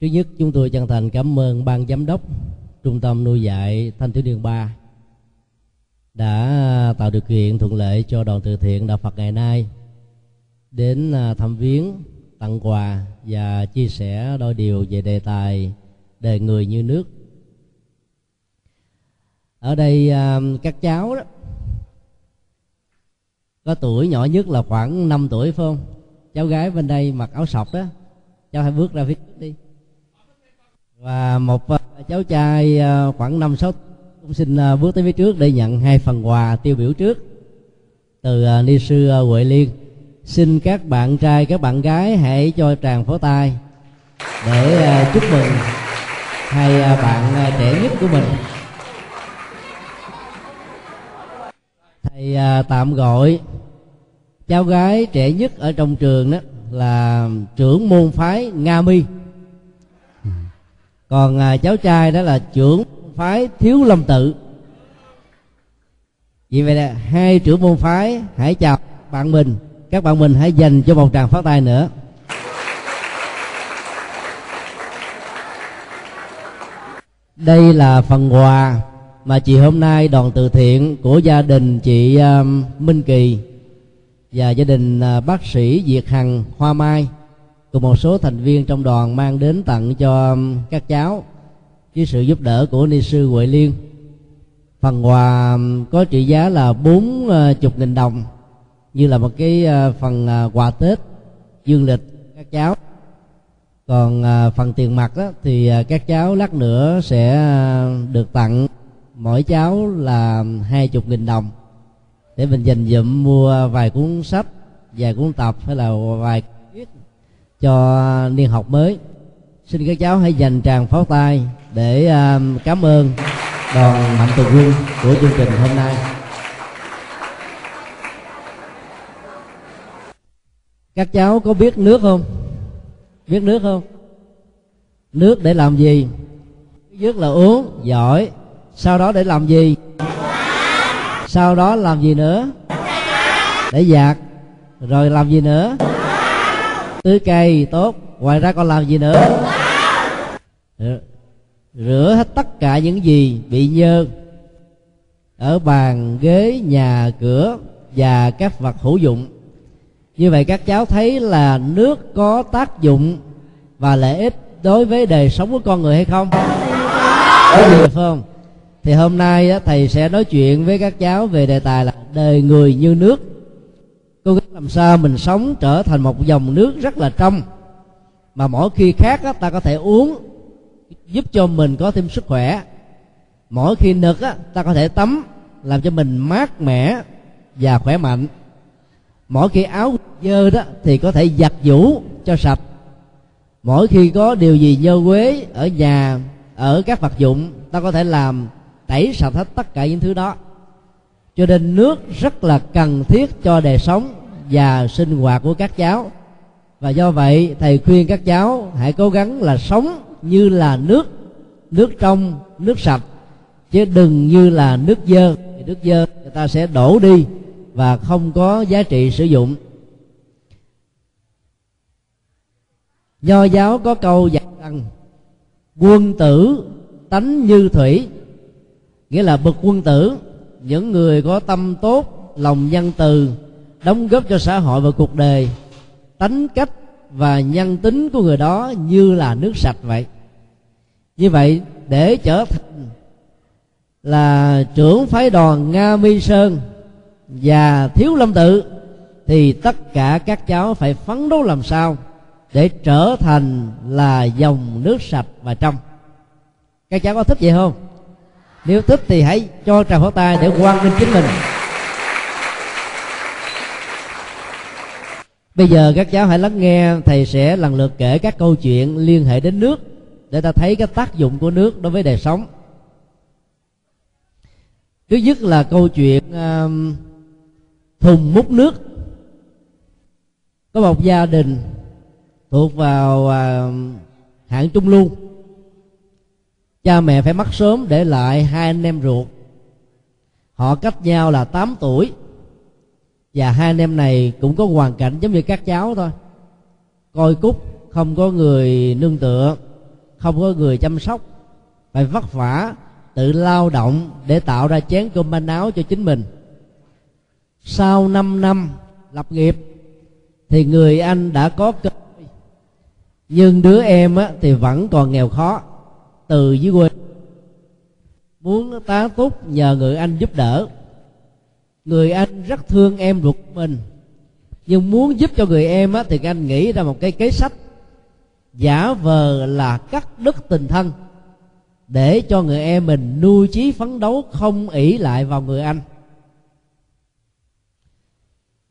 trước nhất chúng tôi chân thành cảm ơn ban giám đốc Trung tâm nuôi dạy Thanh thiếu niên ba đã tạo điều kiện thuận lợi cho đoàn từ thiện đạo Phật ngày nay đến à, thăm viếng, tặng quà và chia sẻ đôi điều về đề tài đời người như nước. Ở đây à, các cháu đó có tuổi nhỏ nhất là khoảng 5 tuổi phải không? Cháu gái bên đây mặc áo sọc đó, cháu hãy bước ra phía trước đi. Và một ờ, cháu trai ờ, khoảng năm sáu cũng xin ờ, bước tới phía trước để nhận hai phần quà tiêu biểu trước. Từ ni sư à, huệ liên xin các bạn trai các bạn gái hãy cho tràng pháo tay để chúc mừng hai bạn trẻ nhất của mình. Thầy tạm gọi cháu gái trẻ nhất ở trong trường đó là trưởng môn phái nga mi còn à, cháu trai đó là trưởng phái thiếu lâm tự. Vì vậy là hai trưởng môn phái hãy chào bạn mình các bạn mình hãy dành cho một tràng phát tay nữa. Đây là phần quà mà chị hôm nay đoàn từ thiện của gia đình chị uh, Minh Kỳ và gia đình uh, bác sĩ Diệt Hằng Hoa Mai cùng một số thành viên trong đoàn mang đến tặng cho các cháu với sự giúp đỡ của ni sư huệ liên. Phần quà um, có trị giá là bốn ờ, chục nghìn đồng như là một cái ờ, phần ờ, quà tết dương lịch các cháu. Còn phần tiền mặt đó, thì các cháu lát nữa sẽ được tặng mỗi cháu là um, hai chục nghìn đồng. Để mình dành dụm mua vài cuốn sách vài cuốn tập hay là vài cho niên học mới. Xin các cháu hãy dành tràng pháo tay để uh, cảm ơn đoàn mạnh thường quân của chương trình hôm nay. Các cháu có biết nước không? Biết nước không? Nước để làm gì? Nước là uống giỏi. Sau đó để làm gì? Sau đó làm gì nữa? Để giặt. Rồi làm gì nữa? Tưới cây, tốt. Ngoài ra còn làm gì nữa? Rửa hết tất cả những gì bị nhơ. Ở bàn, ghế, nhà, cửa và các vật hữu dụng. Như vậy các cháu thấy là nước có tác dụng và lợi ích đối với đời sống của con người hay không? Có gì không? Thì hôm nay thầy sẽ nói chuyện với các cháu về đề tài là đời người như nước cố gắng làm sao mình sống trở thành một dòng nước rất là trong. Mà mỗi khi khác ta có thể uống giúp cho mình có thêm sức khỏe. Mỗi khi nực á, ta có thể tắm làm cho mình mát mẻ và khỏe mạnh. Mỗi khi áo dơ đó thì có thể giặt giũ cho sạch. Mỗi khi có điều gì dơ quế ở nhà ở các vật dụng ta có thể làm tẩy sạch hết tất cả những thứ đó cho nên nước rất là cần thiết cho đời sống và sinh hoạt của các cháu. Và do vậy, thầy khuyên các cháu hãy cố gắng là sống như là nước nước trong, nước sạch, chứ đừng như là nước dơ. Nước dơ, người ta sẽ đổ đi và không có giá trị sử dụng. Nho giáo có câu dạy rằng, quân tử tánh như thủy, nghĩa là bậc quân tử những người có tâm tốt, lòng nhân từ, đóng góp cho xã hội và cuộc đời, tánh cách và nhân tính của người đó như là nước sạch vậy. Như vậy, để trở thành là trưởng phái đoàn nga mi sơn và thiếu lâm tự, thì tất cả các cháu phải phấn đấu làm sao để trở thành là dòng nước sạch và trong. Các cháu có thích vậy không? Nếu thích thì hãy cho tràng pháo tay để quan minh chính mình. Bây giờ các cháu hãy lắng nghe thầy sẽ lần lượt kể các câu chuyện liên hệ đến nước để ta thấy cái tác dụng của nước đối với đời sống. Thứ nhất là câu chuyện uh, thùng múc nước. Có một gia đình thuộc vào uh, hạng trung lưu cha mẹ phải mất sớm để lại hai anh em ruột. Họ cách nhau là 8 tuổi. Và hai anh em này cũng có hoàn cảnh giống như các cháu thôi. Coi cúc không có người nương tựa không có người chăm sóc. Phải vất vả tự lao động để tạo ra chén cơm manh áo cho chính mình. Sau 5 năm lập nghiệp thì người anh đã có cơ nhưng đứa em á, thì vẫn còn nghèo khó từ dưới quê. Muốn tá túc nhờ người anh giúp đỡ. Người anh rất thương em ruột mình. Nhưng muốn giúp cho người em á, thì anh nghĩ ra một cái kế sách. Giả vờ là cắt đứt tình thân để cho người em mình nuôi chí phấn đấu không ỷ lại vào người anh.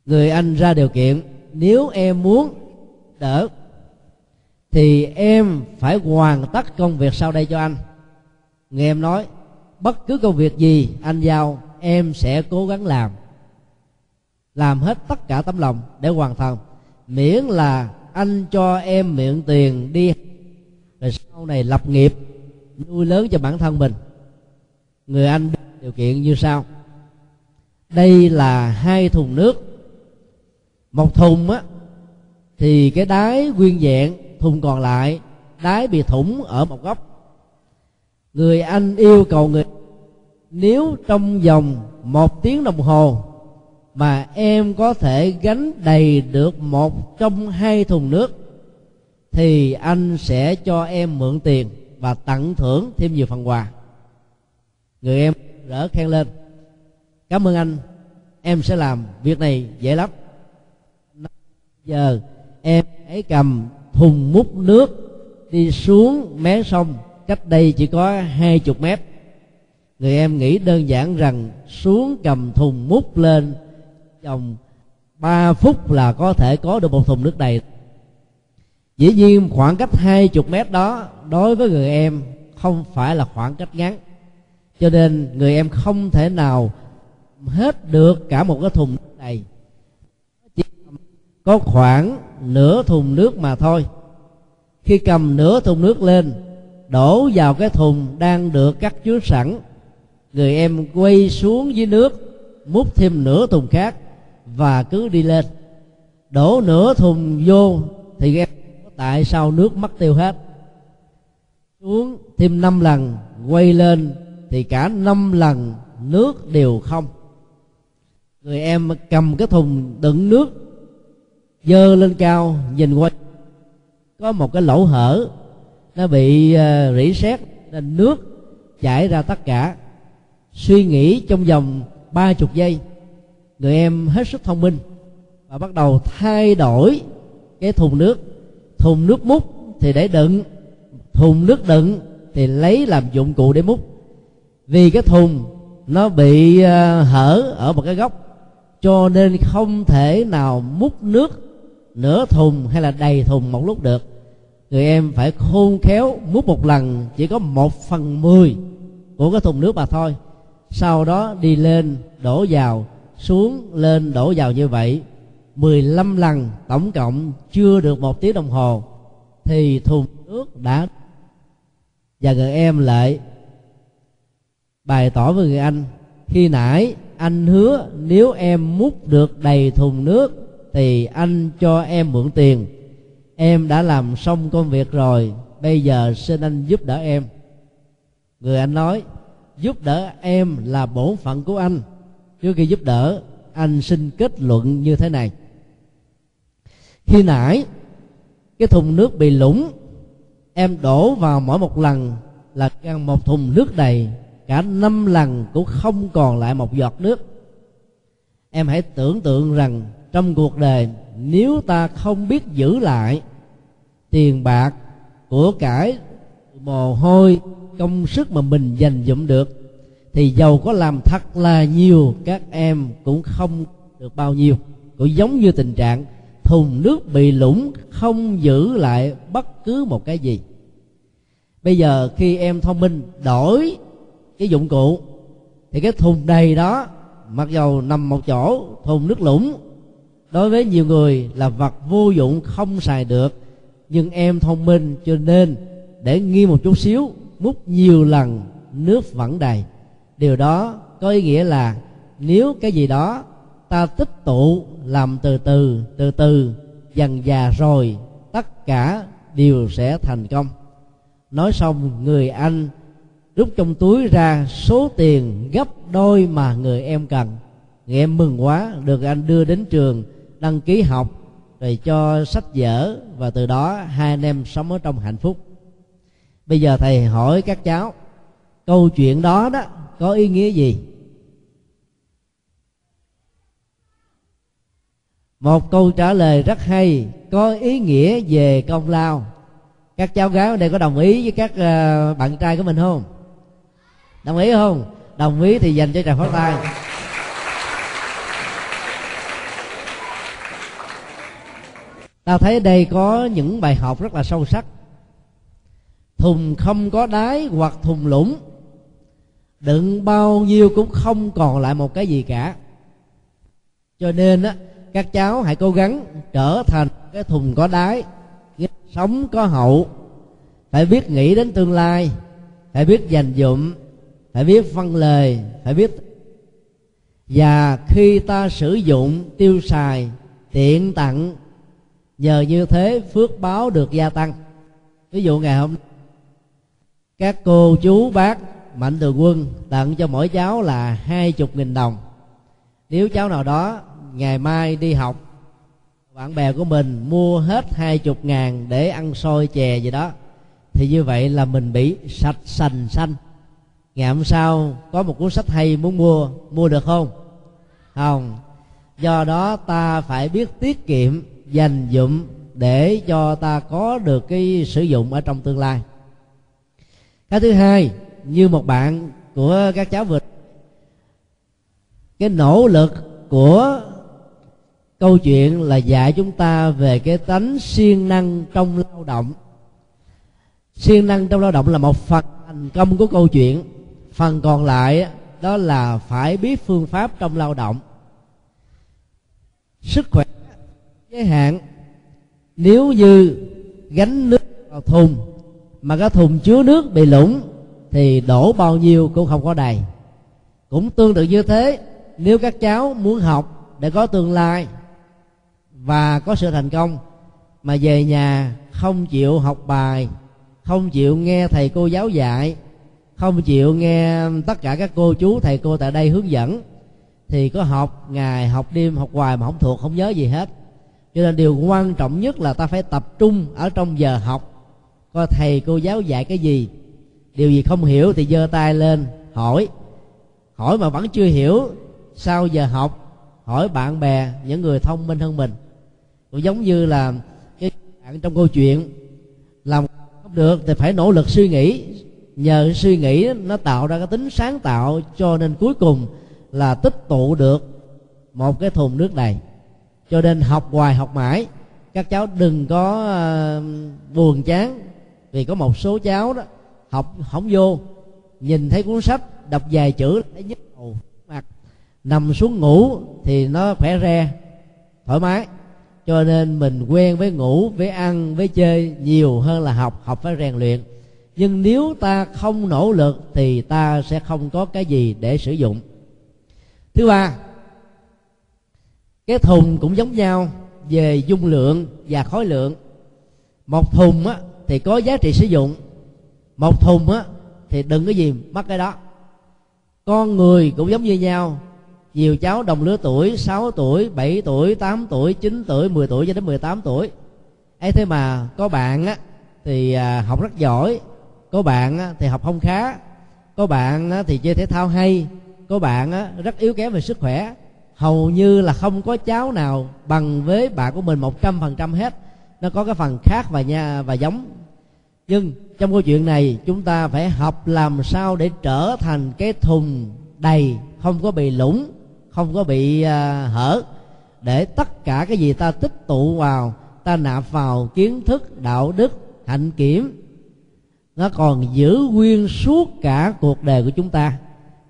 Người anh ra điều kiện nếu em muốn đỡ thì em phải hoàn tất công việc sau đây cho anh. Người em nói, bất cứ công việc gì anh giao, em sẽ cố gắng làm. Làm hết tất cả tấm lòng để hoàn thành. Miễn là anh cho em miệng tiền đi. Rồi sau này lập nghiệp, nuôi lớn cho bản thân mình. Người anh điều kiện như sau. Đây là hai thùng nước. Một thùng á, thì cái đáy nguyên vẹn thùng còn lại đáy bị thủng ở một góc. Người anh yêu cầu người, nếu trong vòng một tiếng đồng hồ mà em có thể gánh đầy được một trong hai thùng nước, thì anh sẽ cho em mượn tiền và tặng thưởng thêm nhiều phần quà. Người em rỡ khen lên, cảm ơn anh, em sẽ làm việc này dễ lắm. Giờ em hãy cầm thùng múc nước đi xuống mé sông, cách đây chỉ có hai chục mét. Người em nghĩ đơn giản rằng xuống cầm thùng múc lên trong ba phút là có thể có được một thùng nước đầy. Dĩ nhiên khoảng cách hai chục mét đó, đối với người em, không phải là khoảng cách ngắn. Cho nên người em không thể nào hết được cả một cái thùng nước đầy. Chỉ có khoảng nửa thùng nước mà thôi. Khi cầm nửa thùng nước lên, đổ vào cái thùng đang được cắt chứa sẵn, người em quay xuống dưới nước, múc thêm nửa thùng khác và cứ đi lên. Đổ nửa thùng vô thì em tại sao nước mất tiêu hết. Xuống thêm năm lần, quay lên thì cả năm lần nước đều không. Người em cầm cái thùng đựng nước dơ lên cao nhìn qua. Có một cái lỗ hở nó bị uh, rỉ sét nên nước chảy ra tất cả. Suy nghĩ trong vòng ba chục giây người em hết sức thông minh và bắt đầu thay đổi cái thùng nước. Thùng nước múc thì để đựng thùng nước đựng thì lấy làm dụng cụ để múc. Vì cái thùng nó bị uh, hở ở một cái góc cho nên không thể nào múc nước nửa thùng hay là đầy thùng một lúc được. Người em phải khôn khéo múc một lần, chỉ có một phần mười của cái thùng nước mà thôi. Sau đó đi lên, đổ vào, xuống, lên, đổ vào như vậy. 15 lần tổng cộng, chưa được một tiếng đồng hồ, thì thùng nước đã và người em lại bày tỏ với người anh, khi nãy anh hứa nếu em múc được đầy thùng nước thì anh cho em mượn tiền. Em đã làm xong công việc rồi, bây giờ xin anh giúp đỡ em. Người anh nói, giúp đỡ em là bổn phận của anh. Trước khi giúp đỡ, anh xin kết luận như thế này. Khi nãy, cái thùng nước bị lũng, em đổ vào mỗi một lần là gần một thùng nước đầy. Cả năm lần cũng không còn lại một giọt nước. Em hãy tưởng tượng rằng trong cuộc đời, nếu ta không biết giữ lại tiền bạc của cải mồ hôi công sức mà mình dành dụm được, thì giàu có làm thật là nhiều, các em cũng không được bao nhiêu. Cũng giống như tình trạng thùng nước bị lũng không giữ lại bất cứ một cái gì. Bây giờ khi em thông minh đổi cái dụng cụ, thì cái thùng đầy đó, mặc dầu nằm một chỗ, thùng nước lũng đối với nhiều người là vật vô dụng không xài được, nhưng em thông minh cho nên để nghi một chút xíu, múc nhiều lần nước vẫn đầy. Điều đó có ý nghĩa là nếu cái gì đó ta tích tụ làm từ từ từ từ, dần già rồi, tất cả đều sẽ thành công. Nói xong, người anh rút trong túi ra số tiền gấp đôi mà người em cần. Người em mừng quá, được anh đưa đến trường đăng ký học, rồi cho sách vở, và từ đó hai anh em sống ở trong hạnh phúc. Bây giờ thầy hỏi các cháu, câu chuyện đó đó có ý nghĩa gì? Một câu trả lời rất hay, có ý nghĩa về công lao. Các cháu gái ở đây có đồng ý với các ờ, bạn trai của mình không? Đồng ý không? Đồng ý thì dành cho chàng phát tay. Ta thấy đây có những bài học rất là sâu sắc. Thùng không có đáy hoặc thùng lũng, đựng bao nhiêu cũng không còn lại một cái gì cả. Cho nên á, các cháu hãy cố gắng trở thành cái thùng có đáy sống có hậu. Phải biết nghĩ đến tương lai, phải biết dành dụm, phải biết phân lời, phải biết. Và khi ta sử dụng tiêu xài tiện tặng nhờ như thế phước báo được gia tăng. Ví dụ ngày hôm các cô chú bác mạnh thường quân tặng cho mỗi cháu là hai chục nghìn đồng. Nếu cháu nào đó ngày mai đi học, bạn bè của mình mua hết hai chục ngàn để ăn xôi chè gì đó, thì như vậy là mình bị sạch sành xanh ngày hôm sau, có một cuốn sách hay muốn mua mua được không? Không. Do đó ta phải biết tiết kiệm dành dụm để cho ta có được cái sử dụng ở trong tương lai. Cái thứ hai, như một bạn của các cháu vừa cái nỗ lực của câu chuyện là dạy chúng ta về cái tánh siêng năng trong lao động. Siêng năng trong lao động là một phần thành công của câu chuyện. Phần còn lại đó là phải biết phương pháp trong lao động. Sức khỏe giới hạn. Nếu như gánh nước vào thùng mà cái thùng chứa nước bị lũng thì đổ bao nhiêu cũng không có đầy. Cũng tương tự như thế, nếu các cháu muốn học để có tương lai và có sự thành công mà về nhà không chịu học bài, không chịu nghe thầy cô giáo dạy, không chịu nghe tất cả các cô chú, thầy cô tại đây hướng dẫn, thì có học ngày, học đêm, học hoài mà không thuộc, không nhớ gì hết cho nên điều quan trọng nhất là ta phải tập trung ở trong giờ học. Coi thầy, cô giáo dạy cái gì? Điều gì không hiểu thì giơ tay lên, hỏi. Hỏi mà vẫn chưa hiểu sau giờ học, hỏi bạn bè, những người thông minh hơn mình. Cũng giống như là cái bạn trong câu chuyện, làm không được thì phải nỗ lực suy nghĩ. Nhờ suy nghĩ nó tạo ra cái tính sáng tạo cho nên cuối cùng là tích tụ được một cái thùng nước đầy cho nên học hoài học mãi. Các cháu đừng có uh, buồn chán vì có một số cháu đó học không vô. Nhìn thấy cuốn sách đọc vài chữ thấy nhức đầu mặt. Nằm xuống ngủ thì nó khỏe re thoải mái. Cho nên mình quen với ngủ với ăn với chơi nhiều hơn là học học phải rèn luyện. Nhưng nếu ta không nỗ lực thì ta sẽ không có cái gì để sử dụng. Thứ ba cái thùng cũng giống nhau về dung lượng và khối lượng. Một thùng á, thì có giá trị sử dụng. Một thùng á, thì đừng có gì mất cái đó. Con người cũng giống như nhau. Nhiều cháu đồng lứa tuổi 6 tuổi 7 tuổi 8 tuổi 9 tuổi 10 tuổi cho đến 18 tuổi. Ấy thế mà có bạn á, thì à, học rất giỏi. Có bạn á, thì học không khá. Có bạn á, thì chơi thể thao hay. Có bạn á, rất yếu kém về sức khỏe hầu như là không có cháu nào bằng với bạn của mình một trăm phần trăm hết. Nó có cái phần khác và nha và giống. Nhưng trong câu chuyện này chúng ta phải học làm sao để trở thành cái thùng đầy không có bị lũng không có bị uh, hở để tất cả cái gì ta tích tụ vào ta nạp vào kiến thức đạo đức hạnh kiểm nó còn giữ nguyên suốt cả cuộc đời của chúng ta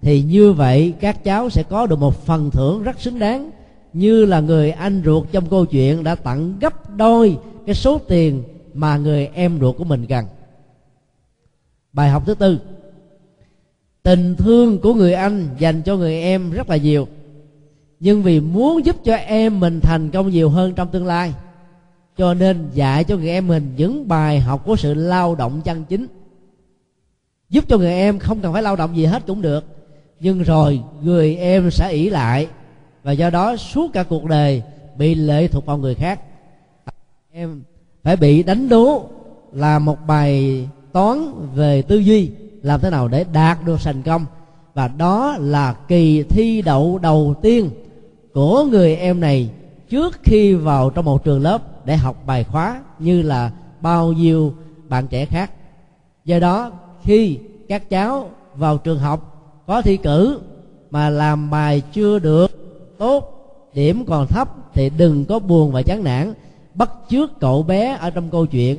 thì như vậy, các cháu sẽ có được một phần thưởng rất xứng đáng, như là người anh ruột trong câu chuyện đã tặng gấp đôi cái số tiền mà người em ruột của mình cần bài học thứ tư. Tình thương của người anh dành cho người em rất là nhiều, nhưng vì muốn giúp cho em mình thành công nhiều hơn trong tương lai, cho nên dạy cho người em mình những bài học của sự lao động chân chính. Giúp cho người em không cần phải lao động gì hết cũng được nhưng rồi người em sẽ ỷ lại, và do đó suốt cả cuộc đời bị lệ thuộc vào người khác. Em phải bị đánh đố là một bài toán về tư duy, làm thế nào để đạt được thành công. Và đó là kỳ thi đậu đầu tiên của người em này trước khi vào trong một trường lớp để học bài khóa như là bao nhiêu bạn trẻ khác. Do đó, khi các cháu vào trường học có thi cử mà làm bài chưa được, tốt, điểm còn thấp thì đừng có buồn và chán nản. Bắt trước cậu bé ở trong câu chuyện,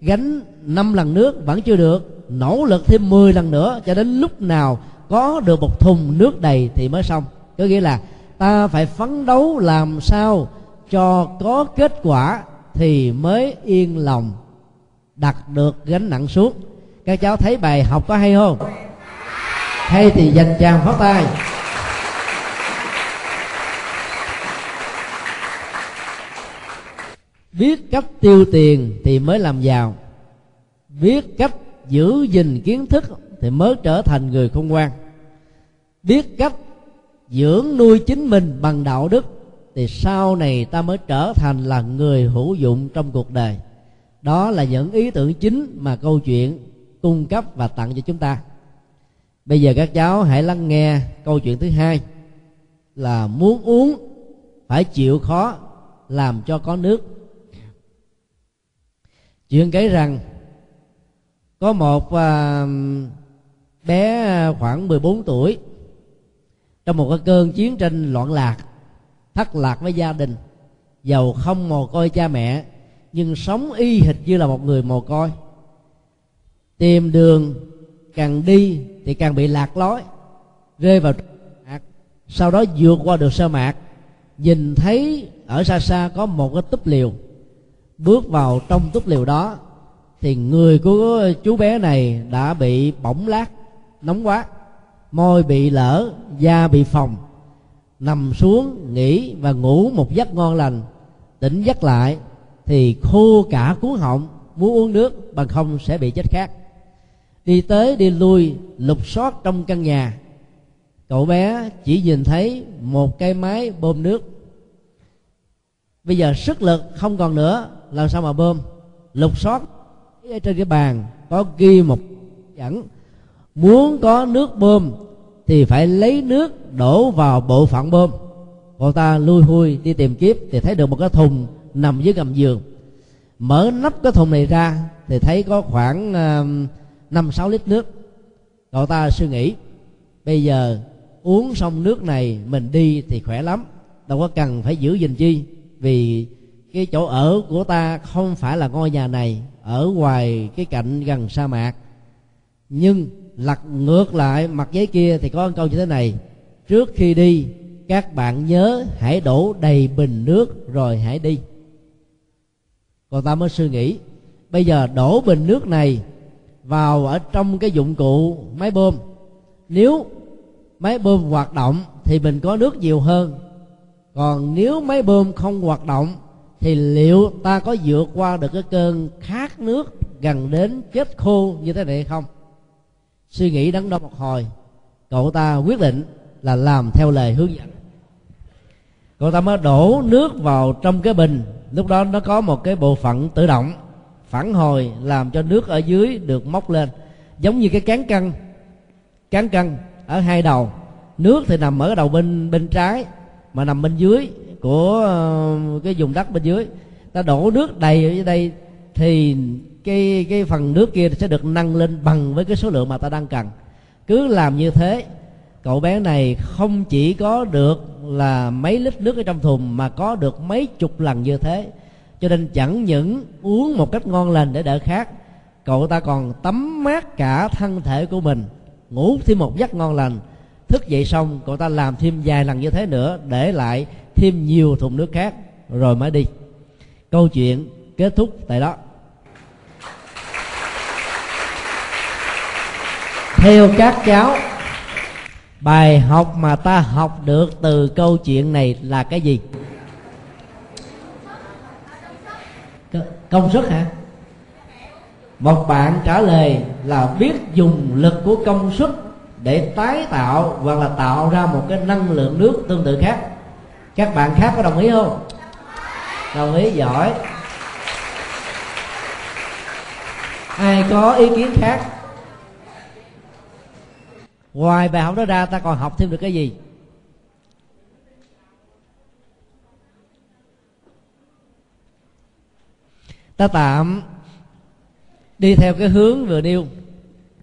gánh năm lần nước vẫn chưa được, nỗ lực thêm 10 lần nữa cho đến lúc nào có được một thùng nước đầy thì mới xong. Có nghĩa là ta phải phấn đấu làm sao cho có kết quả thì mới yên lòng, đặt được gánh nặng xuống. Các cháu thấy bài học có hay không? Hay thì dành chàng phát tay. Biết cách tiêu tiền thì mới làm giàu. Biết cách giữ gìn kiến thức thì mới trở thành người khôn ngoan. Biết cách dưỡng nuôi chính mình bằng đạo đức thì sau này ta mới trở thành là người hữu dụng trong cuộc đời. Đó là những ý tưởng chính mà câu chuyện cung cấp và tặng cho chúng ta bây giờ các cháu hãy lắng nghe câu chuyện thứ hai là muốn uống phải chịu khó làm cho có nước. Chuyện kể rằng có một à, bé khoảng 14 tuổi trong một cái cơn chiến tranh loạn lạc thất lạc với gia đình giàu không mồ côi cha mẹ nhưng sống y hệt như là một người mồ côi tìm đường càng đi thì càng bị lạc lối, rơi vào mạc, sau đó vượt qua được sa mạc, nhìn thấy ở xa xa có một cái túp liều bước vào trong túp liều đó thì người của chú bé này đã bị bỏng lát, nóng quá, môi bị lở, da bị phồng. Nằm xuống nghỉ và ngủ một giấc ngon lành, tỉnh giấc lại thì khô cả cuốn họng, muốn uống nước bằng không sẽ bị chết khát đi tới đi lui, lục soát trong căn nhà. Cậu bé chỉ nhìn thấy một cái máy bơm nước. Bây giờ sức lực không còn nữa, làm sao mà bơm? Lục soát. Ở trên cái bàn có ghi một dẫn. Muốn có nước bơm thì phải lấy nước đổ vào bộ phận bơm. Cô ta lui hui đi tìm kiếp thì thấy được một cái thùng nằm dưới gầm giường. Mở nắp cái thùng này ra thì thấy có khoảng à, năm sáu lít nước. Cậu ta suy nghĩ, bây giờ uống xong nước này mình đi thì khỏe lắm, đâu có cần phải giữ gìn chi, vì cái chỗ ở của ta không phải là ngôi nhà này, ở ngoài cái cạnh gần sa mạc. Nhưng lật ngược lại mặt giấy kia thì có một câu như thế này, trước khi đi, các bạn nhớ hãy đổ đầy bình nước rồi hãy đi. Còn ta mới suy nghĩ, bây giờ đổ bình nước này vào ở trong cái dụng cụ máy bơm. Nếu máy bơm hoạt động thì mình có nước nhiều hơn. Còn nếu máy bơm không hoạt động thì liệu ta có vượt qua được cái cơn khát nước gần đến chết khô như thế này không? Suy nghĩ đắn đo một hồi, cậu ta quyết định là làm theo lời hướng dẫn. Cậu ta mới đổ nước vào trong cái bình. Lúc đó nó có một cái bộ phận tự động phản hồi làm cho nước ở dưới được móc lên. Giống như cái cán cân cán cân ở hai đầu. Nước thì nằm ở đầu bên bên trái, mà nằm bên dưới của ờ, cái vùng đất bên dưới. Ta đổ nước đầy ở đây thì cái cái phần nước kia sẽ được nâng lên bằng với cái số lượng mà ta đang cần. Cứ làm như thế, cậu bé này không chỉ có được là mấy lít nước ở trong thùng mà có được mấy chục lần như thế cho nên chẳng những uống một cách ngon lành để đỡ khát, cậu ta còn tắm mát cả thân thể của mình, ngủ thêm một giấc ngon lành. Thức dậy xong, cậu ta làm thêm vài lần như thế nữa, để lại thêm nhiều thùng nước khác. Rồi mới đi. Câu chuyện kết thúc tại đó. Theo các cháu, bài học mà ta học được từ câu chuyện này là cái gì? Công suất hả? Một bạn trả lời là biết dùng lực của công suất để tái tạo hoặc là tạo ra một cái năng lượng nước tương tự khác. Các bạn khác có đồng ý không? Đồng ý, giỏi. Ai có ý kiến khác? Ngoài bài học đó ra, ta còn học thêm được cái gì? Ta tạm đi theo cái hướng vừa nêu.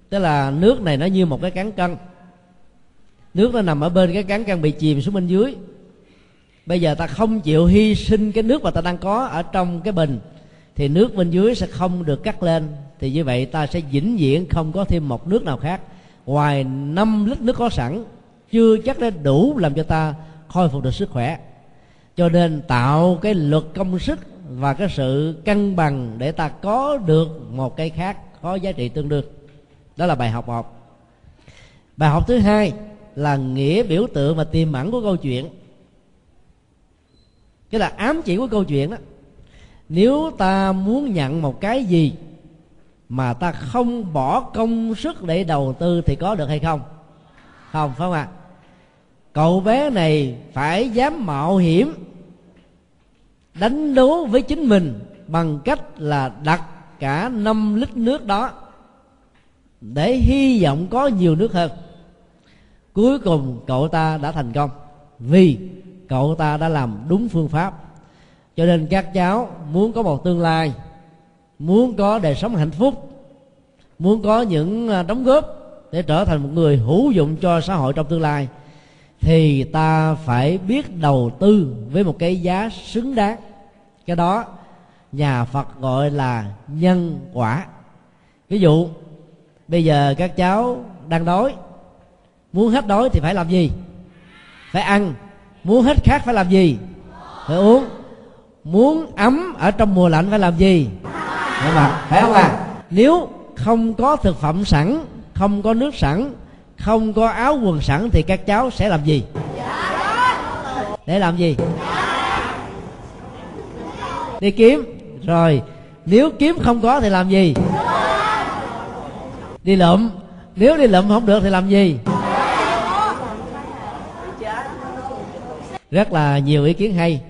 Tức là nước này nó như một cái cán cân. Nước nó nằm ở bên cái cán cân bị chìm xuống bên dưới. Bây giờ ta không chịu hy sinh cái nước mà ta đang có ở trong cái bình, thì nước bên dưới sẽ không được cắt lên. Thì như vậy ta sẽ vĩnh viễn không có thêm một nước nào khác. Ngoài 5 lít nước có sẵn, chưa chắc đã đủ làm cho ta khôi phục được sức khỏe. Cho nên tạo cái luật công sức và cái sự cân bằng để ta có được một cái khác có giá trị tương đương. Đó là bài học một. Bài học thứ hai là nghĩa biểu tượng và tiềm ẩn của câu chuyện. Cái là ám chỉ của câu chuyện đó. Nếu ta muốn nhận một cái gì mà ta không bỏ công sức để đầu tư thì có được hay không? Không, phải không ạ? À? cậu bé này phải dám mạo hiểm đánh đố với chính mình bằng cách là đặt cả 5 lít nước đó để hy vọng có nhiều nước hơn. Cuối cùng cậu ta đã thành công vì cậu ta đã làm đúng phương pháp. Cho nên các cháu muốn có một tương lai, muốn có đời sống hạnh phúc, muốn có những à, đóng góp để trở thành một người hữu dụng cho xã hội trong tương lai, thì ta phải biết đầu tư với một cái giá xứng đáng cái đó, nhà phật gọi là nhân quả. Ví dụ, bây giờ các cháu đang đói, muốn hết đói thì phải làm gì? Phải ăn. Muốn hết khát phải làm gì? Phải uống. Muốn ấm ở trong mùa lạnh phải làm gì? Phải mặc, phải không à nếu không có thực phẩm sẵn, không có nước sẵn, không có áo quần sẵn thì các cháu sẽ làm gì? Để làm gì? Đi kiếm. Rồi nếu kiếm không có thì làm gì? Đi lượm nếu đi lượm không được thì làm gì? Rất là nhiều ý kiến hay.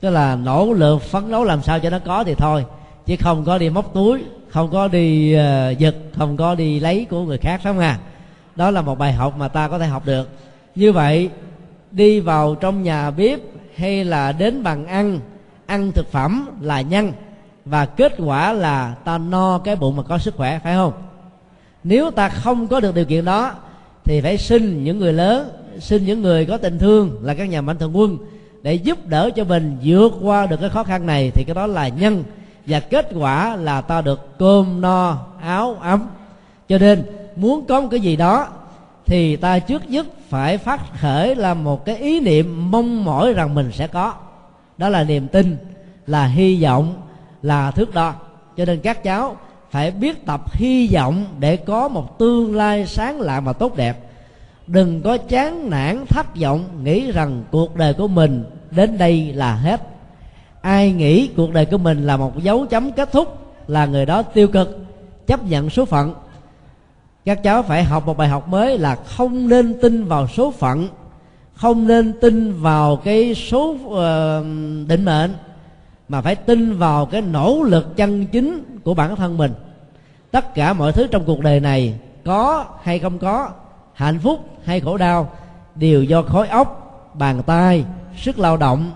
Tức là nỗ lực phấn đấu làm sao cho nó có thì thôi. Chứ không có đi móc túi không có đi uh, giật không có đi lấy của người khác phải không à? Đó là một bài học mà ta có thể học được. Như vậy đi vào trong nhà bếp hay là đến bàn ăn ăn thực phẩm là nhân và kết quả là ta no cái bụng mà có sức khỏe, phải không? Nếu ta không có được điều kiện đó, thì phải xin những người lớn, xin những người có tình thương là các nhà mạnh thường quân để giúp đỡ cho mình vượt qua được cái khó khăn này, thì cái đó là nhân và kết quả là ta được cơm no, áo ấm. Cho nên, muốn có một cái gì đó, thì ta trước nhất phải phát khởi là một cái ý niệm mong mỏi rằng mình sẽ có đó là niềm tin, là hy vọng, là thước đo. Cho nên các cháu phải biết tập hy vọng để có một tương lai sáng lạng và tốt đẹp. Đừng có chán nản, thất vọng, nghĩ rằng cuộc đời của mình đến đây là hết. Ai nghĩ cuộc đời của mình là một dấu chấm kết thúc, là người đó tiêu cực, chấp nhận số phận. Các cháu phải học một bài học mới là không nên tin vào số phận không nên tin vào cái số uh, định mệnh mà phải tin vào cái nỗ lực chân chính của bản thân mình. Tất cả mọi thứ trong cuộc đời này có hay không có hạnh phúc hay khổ đau đều do khối óc bàn tay sức lao động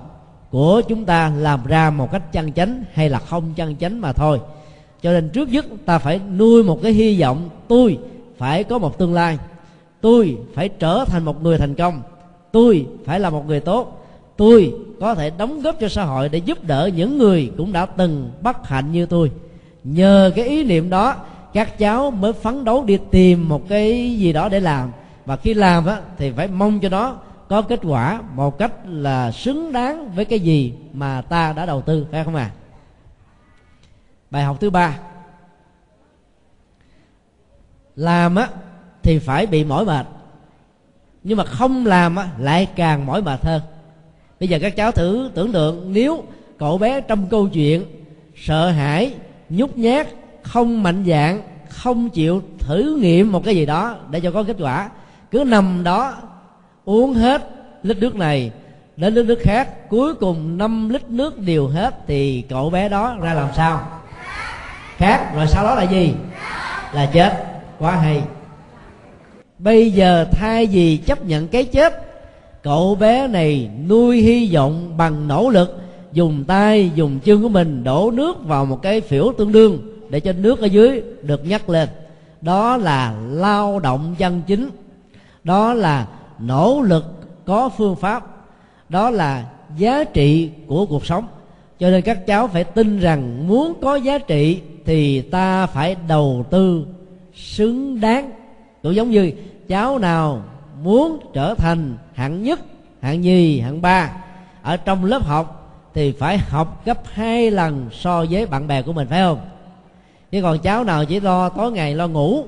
của chúng ta làm ra một cách chân chánh hay là không chân chánh mà thôi. Cho nên trước nhất ta phải nuôi một cái hy vọng tôi phải có một tương lai tôi phải trở thành một người thành công tôi phải là một người tốt. Tôi có thể đóng góp cho xã hội để giúp đỡ những người cũng đã từng bất hạnh như tôi. Nhờ cái ý niệm đó các cháu mới phấn đấu đi tìm một cái gì đó để làm. Và khi làm á, thì phải mong cho nó có kết quả một cách là xứng đáng với cái gì mà ta đã đầu tư phải không à bài học thứ ba. Làm á thì phải bị mỏi mệt nhưng mà không làm á, lại càng mỏi mệt hơn. Bây giờ các cháu thử tưởng tượng, nếu cậu bé trong câu chuyện sợ hãi, nhút nhát, không mạnh dạng, không chịu thử nghiệm một cái gì đó để cho có kết quả, cứ nằm đó, uống hết lít nước này đến lít nước khác, cuối cùng 5 lít nước đều hết thì cậu bé đó ra làm sao? Khác, rồi sau đó là gì? Là chết. Quá hay bây giờ thay vì chấp nhận cái chết, cậu bé này nuôi hy vọng bằng nỗ lực, dùng tay, dùng chân của mình đổ nước vào một cái phễu tương đương để cho nước ở dưới được nhắc lên. Đó là lao động chân chính. Đó là nỗ lực có phương pháp. Đó là giá trị của cuộc sống. Cho nên các cháu phải tin rằng muốn có giá trị thì ta phải đầu tư xứng đáng. Cũng giống như cháu nào muốn trở thành hạng nhất, hạng nhì, hạng ba ở trong lớp học thì phải học gấp hai lần so với bạn bè của mình, phải không? Chứ còn cháu nào chỉ lo tối ngày lo ngủ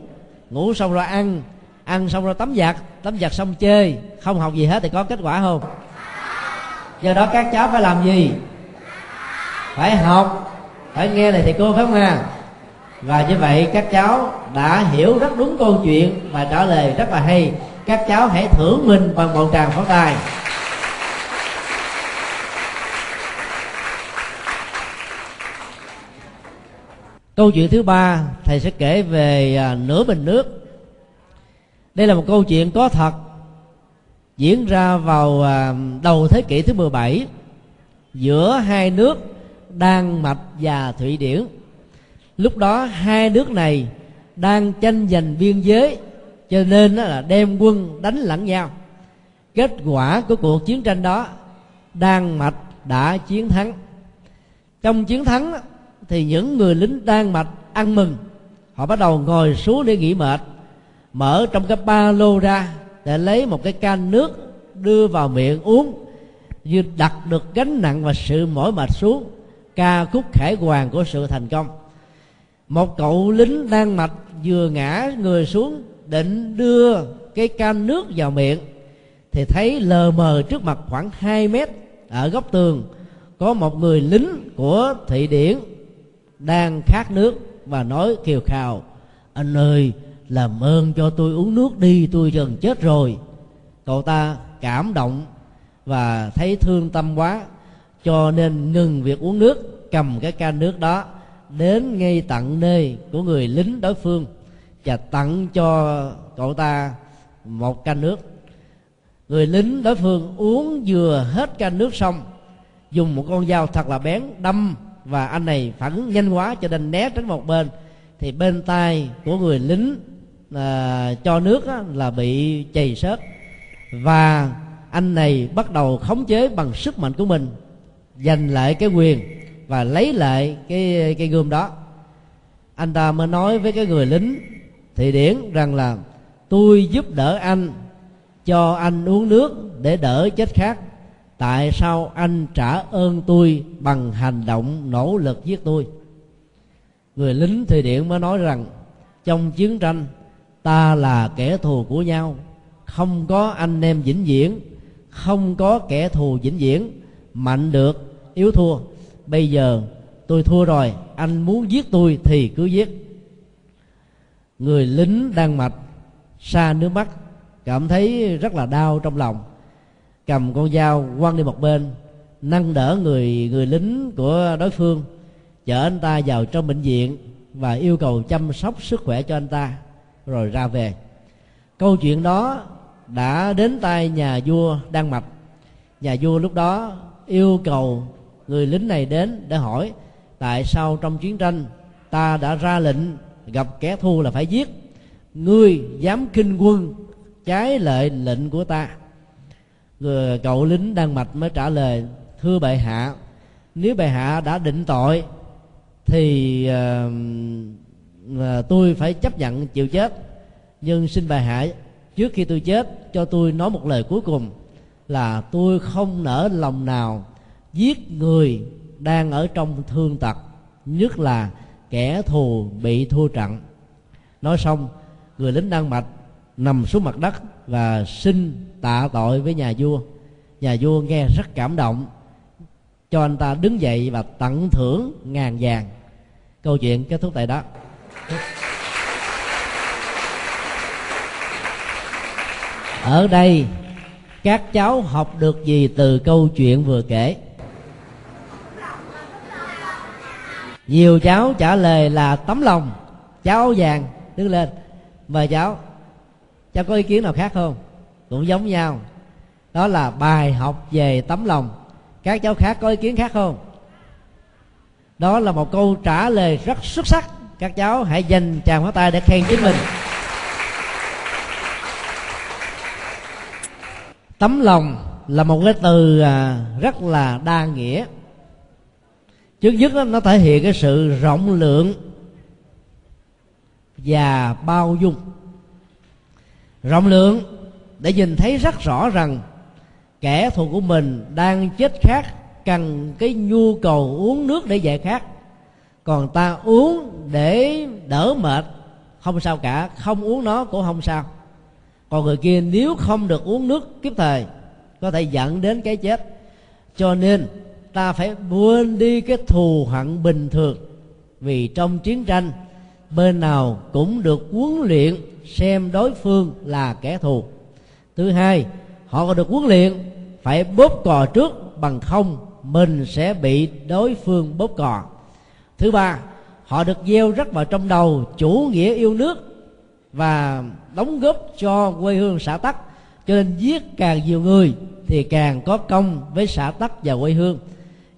ngủ xong rồi ăn ăn xong rồi tắm giặt tắm giặt xong chơi, không học gì hết thì có kết quả không? Do đó các cháu phải làm gì? Phải học, phải nghe này thì cô, phải không à? Và như vậy các cháu đã hiểu rất đúng câu chuyện và trả lời rất là hay. Các cháu hãy thưởng mình bằng một tràng pháo tay câu chuyện thứ ba, thầy sẽ kể về à, nửa bình nước. Đây là một câu chuyện có thật, diễn ra vào à, đầu thế kỷ thứ 17 giữa hai nước Đan Mạch và Thụy Điển lúc đó hai nước này đang tranh giành biên giới, cho nên là đem quân đánh lẫn nhau. Kết quả của cuộc chiến tranh đó, Đan Mạch đã chiến thắng. Trong chiến thắng thì những người lính Đan Mạch ăn mừng. Họ bắt đầu ngồi xuống để nghỉ mệt, mở trong cái ba lô ra để lấy một cái can nước đưa vào miệng uống, như đặt được gánh nặng và sự mỏi mệt xuống, ca khúc khải hoàn của sự thành công một cậu lính đang mạch vừa ngã người xuống, định đưa cái can nước vào miệng, thì thấy lờ mờ trước mặt khoảng 2 mét ở góc tường, có một người lính của thị điển đang khát nước và nói kiều khào, anh ơi, làm ơn cho tôi uống nước đi, tôi gần chết rồi. Cậu ta cảm động và thấy thương tâm quá, cho nên ngừng việc uống nước, cầm cái can nước đó đến ngay tận nơi của người lính đối phương và tặng cho cậu ta một can nước. Người lính đối phương uống vừa hết can nước xong dùng một con dao thật là bén đâm và anh này phản ứng nhanh quá cho nên né tránh một bên. Thì bên tay của người lính à, cho nước á, là bị chày xớt và anh này bắt đầu khống chế bằng sức mạnh của mình giành lại cái quyền và lấy lại cái cái gươm đó. Anh ta mới nói với cái người lính thị điển rằng là, tôi giúp đỡ anh, cho anh uống nước để đỡ chết khác. Tại sao anh trả ơn tôi bằng hành động nỗ lực giết tôi? Người lính thụy điển mới nói rằng, trong chiến tranh, ta là kẻ thù của nhau. Không có anh em vĩnh viễn, không có kẻ thù vĩnh viễn. Mạnh được, yếu thua bây giờ tôi thua rồi, anh muốn giết tôi thì cứ giết. Người lính đang mạch, xa nước mắt, cảm thấy rất là đau trong lòng. Cầm con dao quăng đi một bên, nâng đỡ người người lính của đối phương, chở anh ta vào trong bệnh viện và yêu cầu chăm sóc sức khỏe cho anh ta, rồi ra về. Câu chuyện đó đã đến tay nhà vua đan mạch. Nhà vua lúc đó yêu cầu người lính này đến để hỏi tại sao trong chiến tranh ta đã ra lệnh gặp kẻ thù là phải giết? Ngươi dám kinh quân trái lệ lệnh của ta. Người cậu lính đan mạch mới trả lời thưa bệ hạ nếu bệ hạ đã định tội thì uh, tôi phải chấp nhận chịu chết. Nhưng xin bệ hạ trước khi tôi chết cho tôi nói một lời cuối cùng là tôi không nỡ lòng nào giết người đang ở trong thương tật, nhất là kẻ thù bị thua trận. Nói xong, người lính đan mạch nằm xuống mặt đất và xin tạ tội với nhà vua. Nhà vua nghe rất cảm động, cho anh ta đứng dậy và tặng thưởng ngàn vàng. Câu chuyện kết thúc tại đó. Ở đây, các cháu học được gì từ câu chuyện vừa kể? Nhiều cháu trả lời là tấm lòng, cháu vàng đứng lên. Mời cháu cháu có ý kiến nào khác không? Cũng giống nhau. Đó là bài học về tấm lòng. Các cháu khác có ý kiến khác không? Đó là một câu trả lời rất xuất sắc. Các cháu hãy dành tràng hóa tay để khen chính mình. Tấm lòng là một cái từ à, rất là đa nghĩa trước nhất đó, nó thể hiện cái sự rộng lượng và bao dung. Rộng lượng để nhìn thấy rất rõ rằng kẻ thù của mình đang chết khát cần cái nhu cầu uống nước để giải khát còn ta uống để đỡ mệt không sao cả. Không uống nó cũng không sao. Còn người kia nếu không được uống nước kiếp thời có thể dẫn đến cái chết. Cho nên ta phải quên đi cái thù hận bình thường. Vì trong chiến tranh, bên nào cũng được huấn luyện xem đối phương là kẻ thù. Thứ hai, họ còn được huấn luyện phải bóp cò trước bằng không, mình sẽ bị đối phương bóp cò. Thứ ba, họ được gieo rất vào trong đầu chủ nghĩa yêu nước và đóng góp cho quê hương xã tắc. Cho nên giết càng nhiều người thì càng có công với xã tắc và quê hương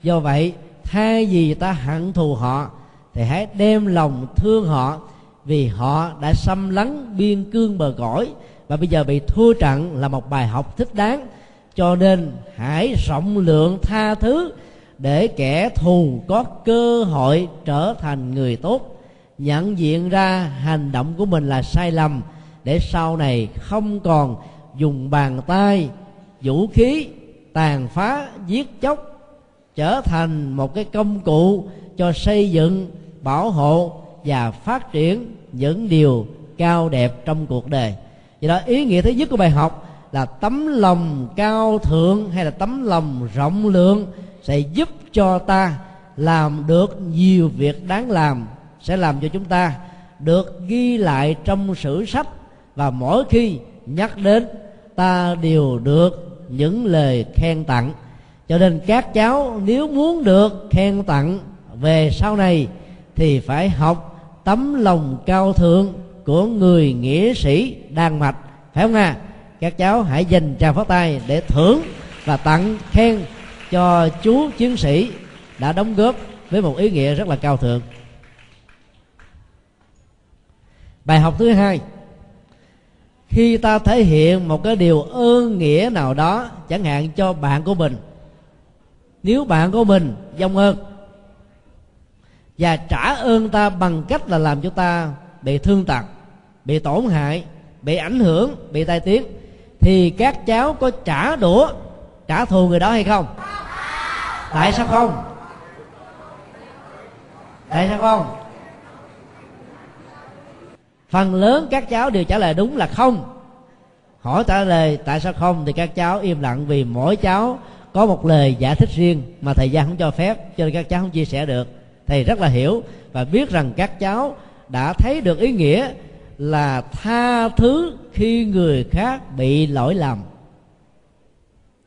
do vậy thay vì ta hận thù họ, thì hãy đem lòng thương họ, vì họ đã xâm lấn biên cương bờ cõi, và bây giờ bị thua trận là một bài học thích đáng. Cho nên hãy rộng lượng tha thứ, để kẻ thù có cơ hội trở thành người tốt. Nhận diện ra hành động của mình là sai lầm, để sau này không còn dùng bàn tay, vũ khí, tàn phá, giết chóc trở thành một cái công cụ cho xây dựng, bảo hộ và phát triển những điều cao đẹp trong cuộc đời. Vậy đó, ý nghĩa thứ nhất của bài học là tấm lòng cao thượng hay là tấm lòng rộng lượng sẽ giúp cho ta làm được nhiều việc đáng làm, sẽ làm cho chúng ta được ghi lại trong sử sách và mỗi khi nhắc đến, ta đều được những lời khen tặng cho nên các cháu nếu muốn được khen tặng về sau này thì phải học tấm lòng cao thượng của người nghĩa sĩ đan mạch, phải không à các cháu hãy dành tràng phát tay để thưởng và tặng khen cho chú chiến sĩ đã đóng góp với một ý nghĩa rất là cao thượng. Bài học thứ hai. Khi ta thể hiện một cái điều ơn nghĩa nào đó, chẳng hạn cho bạn của mình nếu bạn của mình dông ơn và trả ơn ta bằng cách là làm cho ta bị thương tật, bị tổn hại, bị ảnh hưởng, bị tai tiếng, thì các cháu có trả đũa, trả thù người đó hay không? Tại sao không? Tại sao không? Phần lớn các cháu đều trả lời đúng là không. Hỏi trả lời tại sao không thì các cháu im lặng vì mỗi cháu có một lời giải thích riêng mà thời gian không cho phép, cho nên các cháu không chia sẻ được. Thầy rất là hiểu và biết rằng các cháu đã thấy được ý nghĩa là tha thứ khi người khác bị lỗi lầm.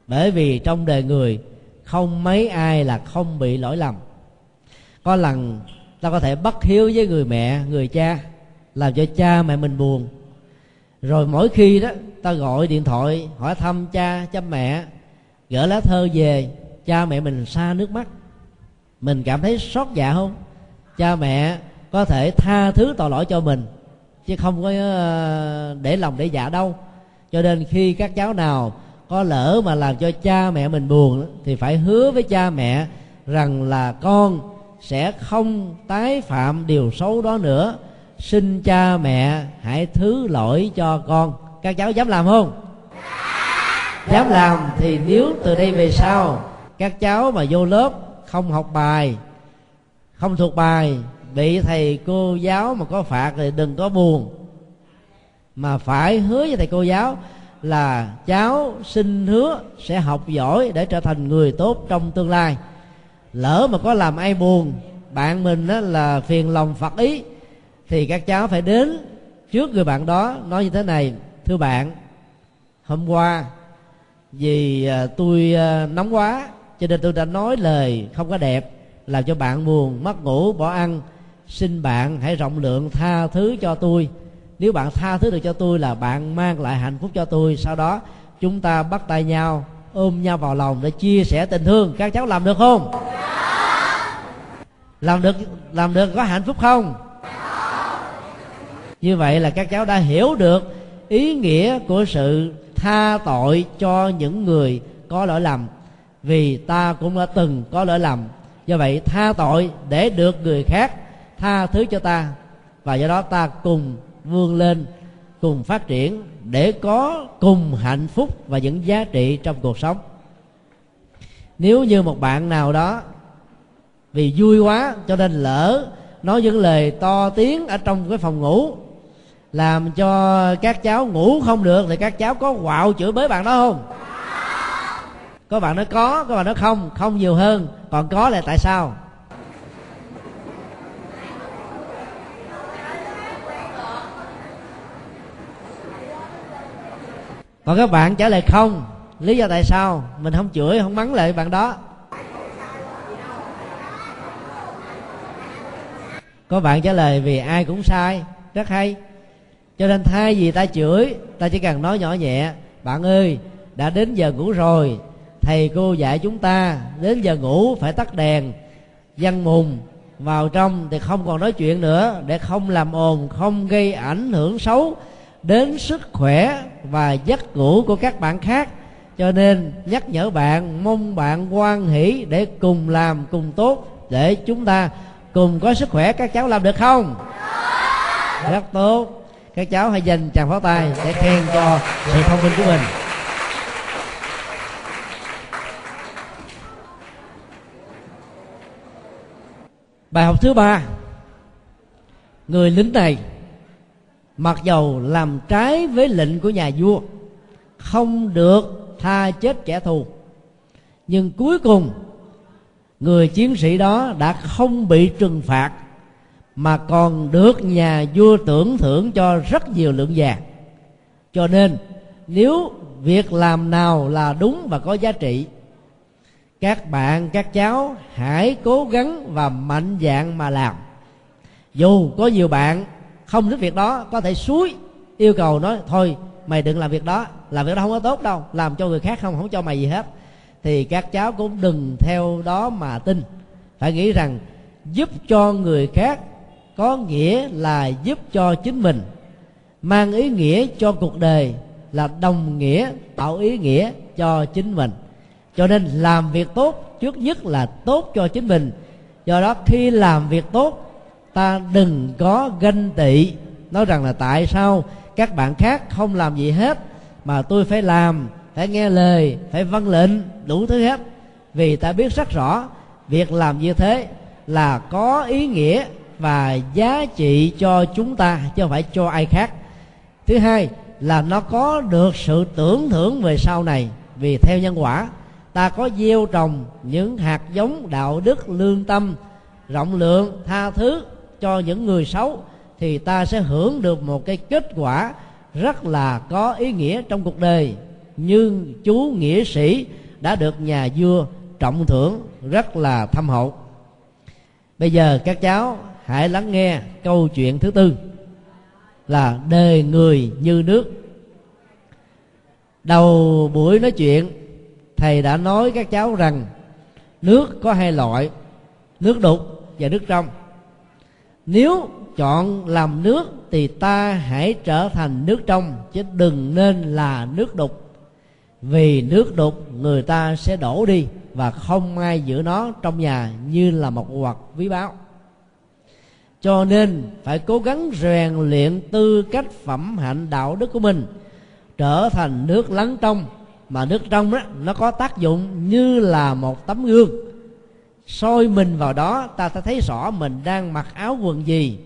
Bởi vì trong đời người, không mấy ai là không bị lỗi lầm. Có lần, ta có thể bất hiếu với người mẹ, người cha, làm cho cha mẹ mình buồn. Rồi mỗi khi đó, ta gọi điện thoại, hỏi thăm cha chăm mẹ gửi lá thơ về, cha mẹ mình xa nước mắt. Mình cảm thấy xót dạ không? Cha mẹ có thể tha thứ tội lỗi cho mình, chứ không có ờ, để lòng để dạ đâu. Cho nên khi các cháu nào có lỡ mà làm cho cha mẹ mình buồn, thì phải hứa với cha mẹ rằng là con sẽ không tái phạm điều xấu đó nữa. Xin cha mẹ hãy thứ lỗi cho con. Các cháu dám làm không? Dám làm thì nếu từ đây về sau, các cháu mà vô lớp không học bài, không thuộc bài, bị thầy cô giáo mà có phạt thì đừng có buồn. Mà phải hứa với thầy cô giáo là cháu xin hứa sẽ học giỏi để trở thành người tốt trong tương lai. Lỡ mà có làm ai buồn, bạn mình đó là phiền lòng phật ý, thì các cháu phải đến trước người bạn đó nói như thế này, thưa bạn, hôm qua vì à, tôi à, nóng quá, cho nên tôi đã nói lời không có đẹp, làm cho bạn buồn, mất ngủ, bỏ ăn. Xin bạn hãy rộng lượng tha thứ cho tôi. Nếu bạn tha thứ được cho tôi là bạn mang lại hạnh phúc cho tôi. Sau đó, chúng ta bắt tay nhau, ôm nhau vào lòng để chia sẻ tình thương. Các cháu làm được không? Làm được làm được có hạnh phúc không? Như vậy là các cháu đã hiểu được ý nghĩa của sự tha tội cho những người có lỗi lầm, vì ta cũng đã từng có lỗi lầm. Do vậy, tha tội để được người khác tha thứ cho ta, và do đó ta cùng vươn lên, cùng phát triển để có cùng hạnh phúc và những giá trị trong cuộc sống. Nếu như một bạn nào đó vì vui quá cho nên lỡ nói những lời to tiếng ở trong cái phòng ngủ làm cho các cháu ngủ không được thì các cháu có quạo chửi bới bạn đó không? Có bạn nói có có bạn nói không? Không nhiều hơn. Còn có là tại sao? Còn các bạn trả lời không? Lý do tại sao? Mình không chửi, không mắng lại bạn đó. Có bạn trả lời vì ai cũng sai. Rất hay cho nên thay vì ta chửi, ta chỉ cần nói nhỏ nhẹ, bạn ơi, đã đến giờ ngủ rồi, thầy cô dạy chúng ta đến giờ ngủ phải tắt đèn văn mùng vào trong thì không còn nói chuyện nữa, để không làm ồn, không gây ảnh hưởng xấu đến sức khỏe và giấc ngủ của các bạn khác. Cho nên nhắc nhở bạn, mong bạn quan hỷ để cùng làm cùng tốt để chúng ta cùng có sức khỏe, các cháu làm được không? Rất tốt các cháu hãy dành tràng pháo tay để khen cho sự thông minh của mình. Bài học thứ ba. Người lính này mặc dầu làm trái với lệnh của nhà vua, không được tha chết kẻ thù, nhưng cuối cùng người chiến sĩ đó đã không bị trừng phạt mà còn được nhà vua tưởng thưởng cho rất nhiều lượng vàng. Cho nên, nếu việc làm nào là đúng và có giá trị, các bạn, các cháu hãy cố gắng và mạnh dạn mà làm. Dù có nhiều bạn không thích việc đó, có thể suối yêu cầu nói, thôi, mày đừng làm việc đó, làm việc đó không có tốt đâu, làm cho người khác không không cho mày gì hết. Thì các cháu cũng đừng theo đó mà tin. Phải nghĩ rằng giúp cho người khác có nghĩa là giúp cho chính mình. Mang ý nghĩa cho cuộc đời là đồng nghĩa, tạo ý nghĩa cho chính mình. Cho nên làm việc tốt trước nhất là tốt cho chính mình. Do đó khi làm việc tốt, ta đừng có ganh tị. Nói rằng là tại sao các bạn khác không làm gì hết mà tôi phải làm, phải nghe lời, phải vâng lệnh, đủ thứ hết. Vì ta biết rất rõ, việc làm như thế là có ý nghĩa và giá trị cho chúng ta chứ không phải cho ai khác. Thứ hai là nó có được sự tưởng thưởng về sau này, vì theo nhân quả, ta có gieo trồng những hạt giống đạo đức lương tâm, rộng lượng, tha thứ cho những người xấu, thì ta sẽ hưởng được một cái kết quả rất là có ý nghĩa trong cuộc đời. Như chú nghĩa sĩ đã được nhà vua trọng thưởng rất là thâm hậu. Bây giờ các cháu hãy lắng nghe câu chuyện thứ tư là đời người như nước. Đầu buổi nói chuyện, thầy đã nói các cháu rằng nước có hai loại, nước đục và nước trong nếu chọn làm nước thì ta hãy trở thành nước trong, chứ đừng nên là nước đục. Vì nước đục, người ta sẽ đổ đi và không ai giữ nó trong nhà như là một vật quý báu cho nên phải cố gắng rèn luyện tư cách phẩm hạnh đạo đức của mình. Trở thành nước lắng trong, mà nước trong đó nó có tác dụng như là một tấm gương. Soi mình vào đó, ta sẽ thấy rõ mình đang mặc áo quần gì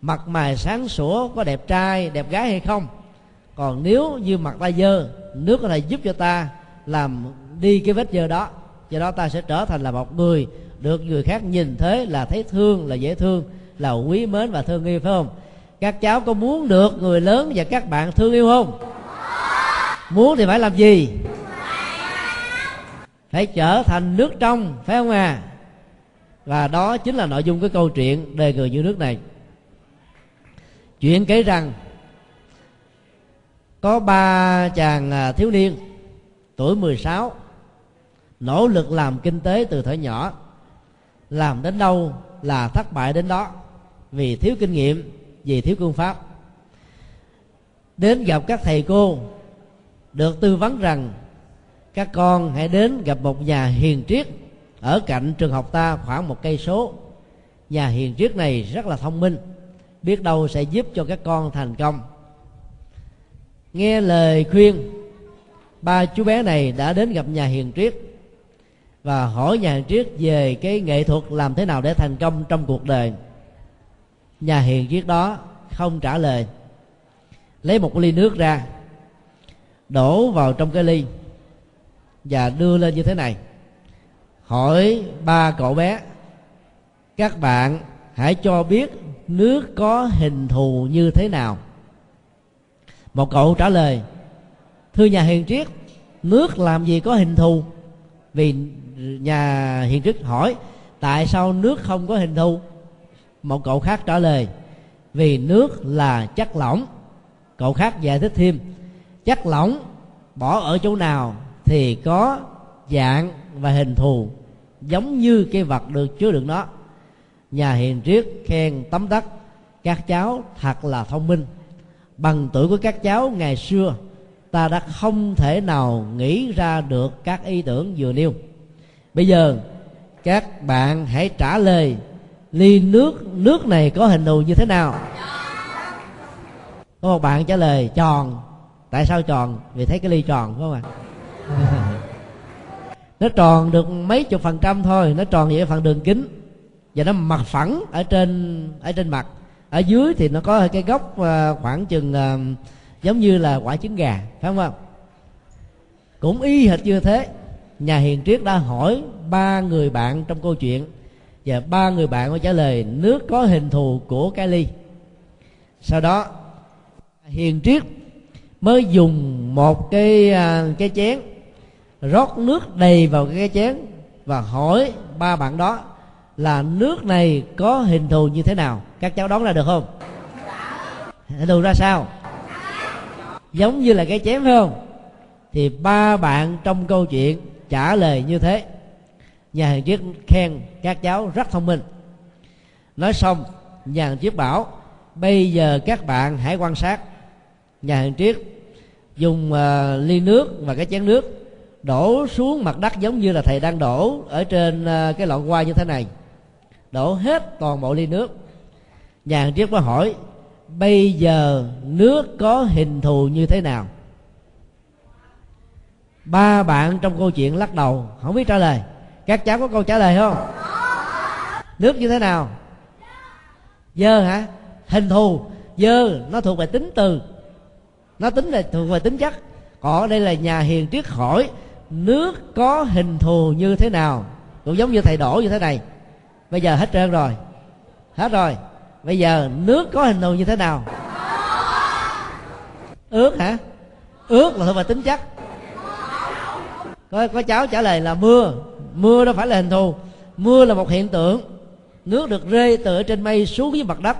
mặt mày sáng sủa có đẹp trai, đẹp gái hay không. Còn nếu như mặt ta dơ nước có thể giúp cho ta làm đi cái vết dơ đó, do đó ta sẽ trở thành là một người, được người khác nhìn thế là thấy thương, là dễ thương là quý mến và thương yêu, phải không? Các cháu có muốn được người lớn và các bạn thương yêu không? Muốn thì phải làm gì? Phải trở thành nước trong, phải không à? Và đó chính là nội dung cái câu chuyện đề người như nước này. Chuyện kể rằng, có ba chàng à, thiếu niên tuổi 16 nỗ lực làm kinh tế từ thời nhỏ. Làm đến đâu là thất bại đến đó vì thiếu kinh nghiệm, vì thiếu phương pháp. Đến gặp các thầy cô, được tư vấn rằng các con hãy đến gặp một nhà hiền triết ở cạnh trường học ta khoảng một cây số. Nhà hiền triết này rất là thông minh, biết đâu sẽ giúp cho các con thành công. Nghe lời khuyên, ba chú bé này đã đến gặp nhà hiền triết và hỏi nhà hiền triết về cái nghệ thuật làm thế nào để thành công trong cuộc đời nhà hiền triết đó, không trả lời. Lấy một ly nước ra, đổ vào trong cái ly và đưa lên như thế này. Hỏi ba cậu bé, các bạn hãy cho biết nước có hình thù như thế nào? Một cậu trả lời, thưa nhà hiền triết, nước làm gì có hình thù? Vì nhà hiền triết hỏi, tại sao nước không có hình thù? Một cậu khác trả lời, vì nước là chất lỏng. Cậu khác giải thích thêm, chất lỏng bỏ ở chỗ nào thì có dạng và hình thù, giống như cái vật được chứa đựng nó. Nhà hiền triết khen tấm tắc các cháu thật là thông minh. Bằng tuổi của các cháu ngày xưa, ta đã không thể nào nghĩ ra được các ý tưởng vừa nêu. Bây giờ, các bạn hãy trả lời ly nước nước này có hình thù như thế nào? Có một bạn trả lời, tròn. Tại sao tròn? Vì thấy cái ly tròn, phải không ạ? Nó tròn được mấy chục phần trăm thôi, nó tròn vậy phần đường kính. Và nó mặt phẳng ở trên ở trên mặt. Ở dưới thì nó có cái góc ờ, khoảng chừng ờ, giống như là quả trứng gà, phải không cũng y hệt như thế. Nhà hiền triết đã hỏi ba người bạn trong câu chuyện và ba người bạn có trả lời, nước có hình thù của cái ly sau đó, hiền triết mới dùng một cái à, cái chén, rót nước đầy vào cái chén và hỏi ba bạn đó là nước này có hình thù như thế nào? Các cháu đoán ra được không? Hình thù ra sao? Giống như là cái chén, phải không? Thì ba bạn trong câu chuyện trả lời như thế nhà hàng triết khen các cháu rất thông minh. Nói xong nhà hàng triết bảo bây giờ các bạn hãy quan sát. Nhà hàng triết dùng uh, ly nước và cái chén nước đổ xuống mặt đất giống như là thầy đang đổ ở trên uh, cái lọn hoa như thế này. Đổ hết toàn bộ ly nước. Nhà hàng triết có hỏi bây giờ nước có hình thù như thế nào? Ba bạn trong câu chuyện lắc đầu không biết trả lời các cháu có câu trả lời không? Nước như thế nào? Dơ hả? Hình thù. Dơ, nó thuộc về tính từ. Nó tính là thuộc về tính chất. Còn đây là nhà hiền triết hỏi nước có hình thù như thế nào? Cũng giống như thầy đổ như thế này. Bây giờ hết trơn rồi. Hết rồi. Bây giờ nước có hình thù như thế nào? Ướt hả? Ướt là thuộc về tính chất có có cháu trả lời là mưa. Mưa đâu phải là hình thù. Mưa là một hiện tượng. Nước được rơi từ trên mây xuống dưới mặt đất.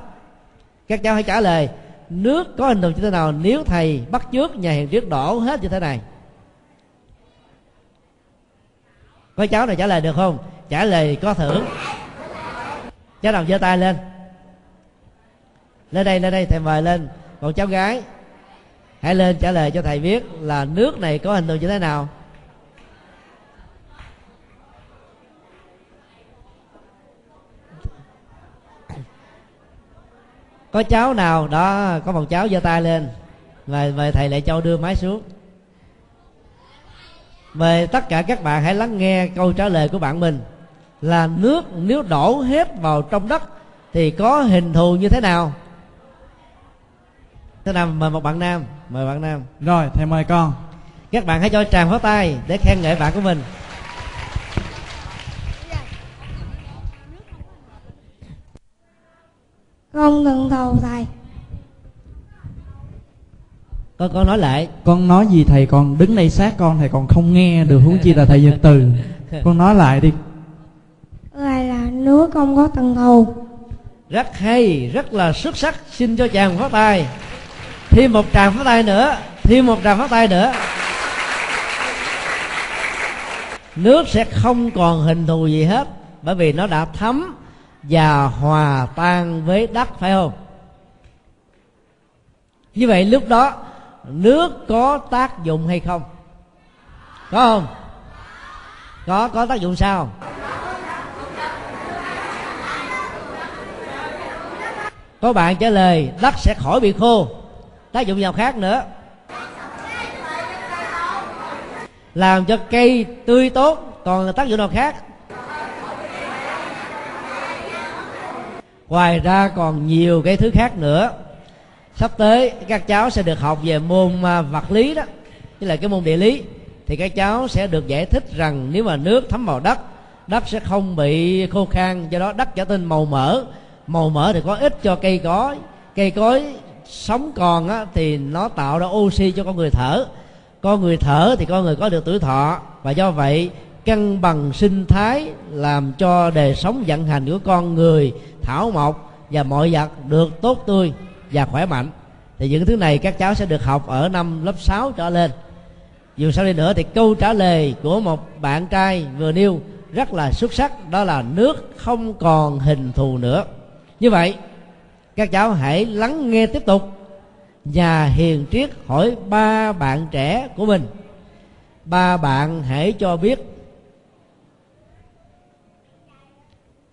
Các cháu hãy trả lời, nước có hình thù như thế nào nếu thầy bắt trước nhà hiền triết đổ hết như thế này? Có cháu này trả lời được không? Trả lời có thưởng. Cháu nào giơ tay lên? Lên đây lên đây, thầy mời lên. Còn cháu gái, hãy lên trả lời cho thầy biết là nước này có hình thù như thế nào. Có cháu nào? Đó có một cháu giơ tay lên. Mời mời thầy lại châu đưa máy xuống. Mời tất cả các bạn hãy lắng nghe câu trả lời của bạn mình. Là nước nếu đổ hết vào trong đất thì có hình thù như thế nào? Thế nào? Mời một bạn nam. Mời bạn nam. Rồi thầy mời con. Các bạn hãy cho tràng pháo tay để khen ngợi bạn của mình không từng thầu thầy con con nói lại. Con nói gì thầy? Còn đứng đây sát con thầy còn không nghe được huống chi là thầy giật từ. Con nói lại đi. Lại là nước không có từng thù rất hay rất là xuất sắc. Xin cho chàng phát tay. Thêm một tràng phát tay nữa. Thêm một tràng phát tay nữa. Nước sẽ không còn hình thù gì hết bởi vì nó đã thấm và hòa tan với đất, phải không? Như vậy lúc đó, nước có tác dụng hay không? Có không? Có có tác dụng sao? Có bạn trả lời, đất sẽ khỏi bị khô. Tác dụng nào khác nữa? Làm cho cây tươi tốt, còn là tác dụng nào khác? Ngoài ra còn nhiều cái thứ khác nữa. Sắp tới các cháu sẽ được học về môn à, vật lý đó tức là cái môn địa lý. Thì các cháu sẽ được giải thích rằng nếu mà nước thấm vào đất đất sẽ không bị khô khan do đó đất trở nên màu mỡ. Màu mỡ thì có ích cho cây cối. Cây cối sống còn á, thì nó tạo ra oxy cho con người thở. Con người thở thì con người có được tuổi thọ. Và do vậy cân bằng sinh thái làm cho đời sống vận hành của con người thảo mộc và mọi vật được tốt tươi và khỏe mạnh. Thì những thứ này các cháu sẽ được học ở năm lớp 6 trở lên. Dù sao đi nữa thì câu trả lời của một bạn trai vừa nêu rất là xuất sắc, đó là nước không còn hình thù nữa. Như vậy, các cháu hãy lắng nghe tiếp tục nhà hiền triết hỏi ba bạn trẻ của mình. Ba bạn hãy cho biết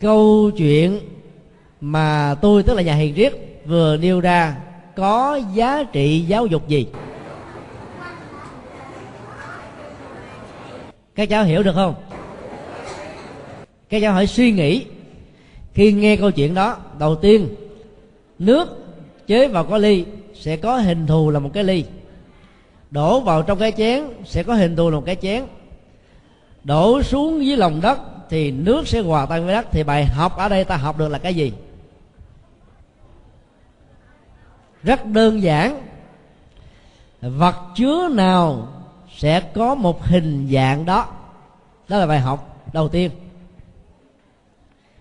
câu chuyện mà tôi, tức là nhà hiền triết, vừa nêu ra có giá trị giáo dục gì? Các cháu hiểu được không? Các cháu hãy suy nghĩ. Khi nghe câu chuyện đó, đầu tiên, nước chế vào có ly sẽ có hình thù là một cái ly. Đổ vào trong cái chén sẽ có hình thù là một cái chén. Đổ xuống dưới lòng đất thì nước sẽ hòa tan với đất. Thì bài học ở đây ta học được là cái gì? Rất đơn giản. Vật chứa nào sẽ có một hình dạng đó? Đó là bài học đầu tiên.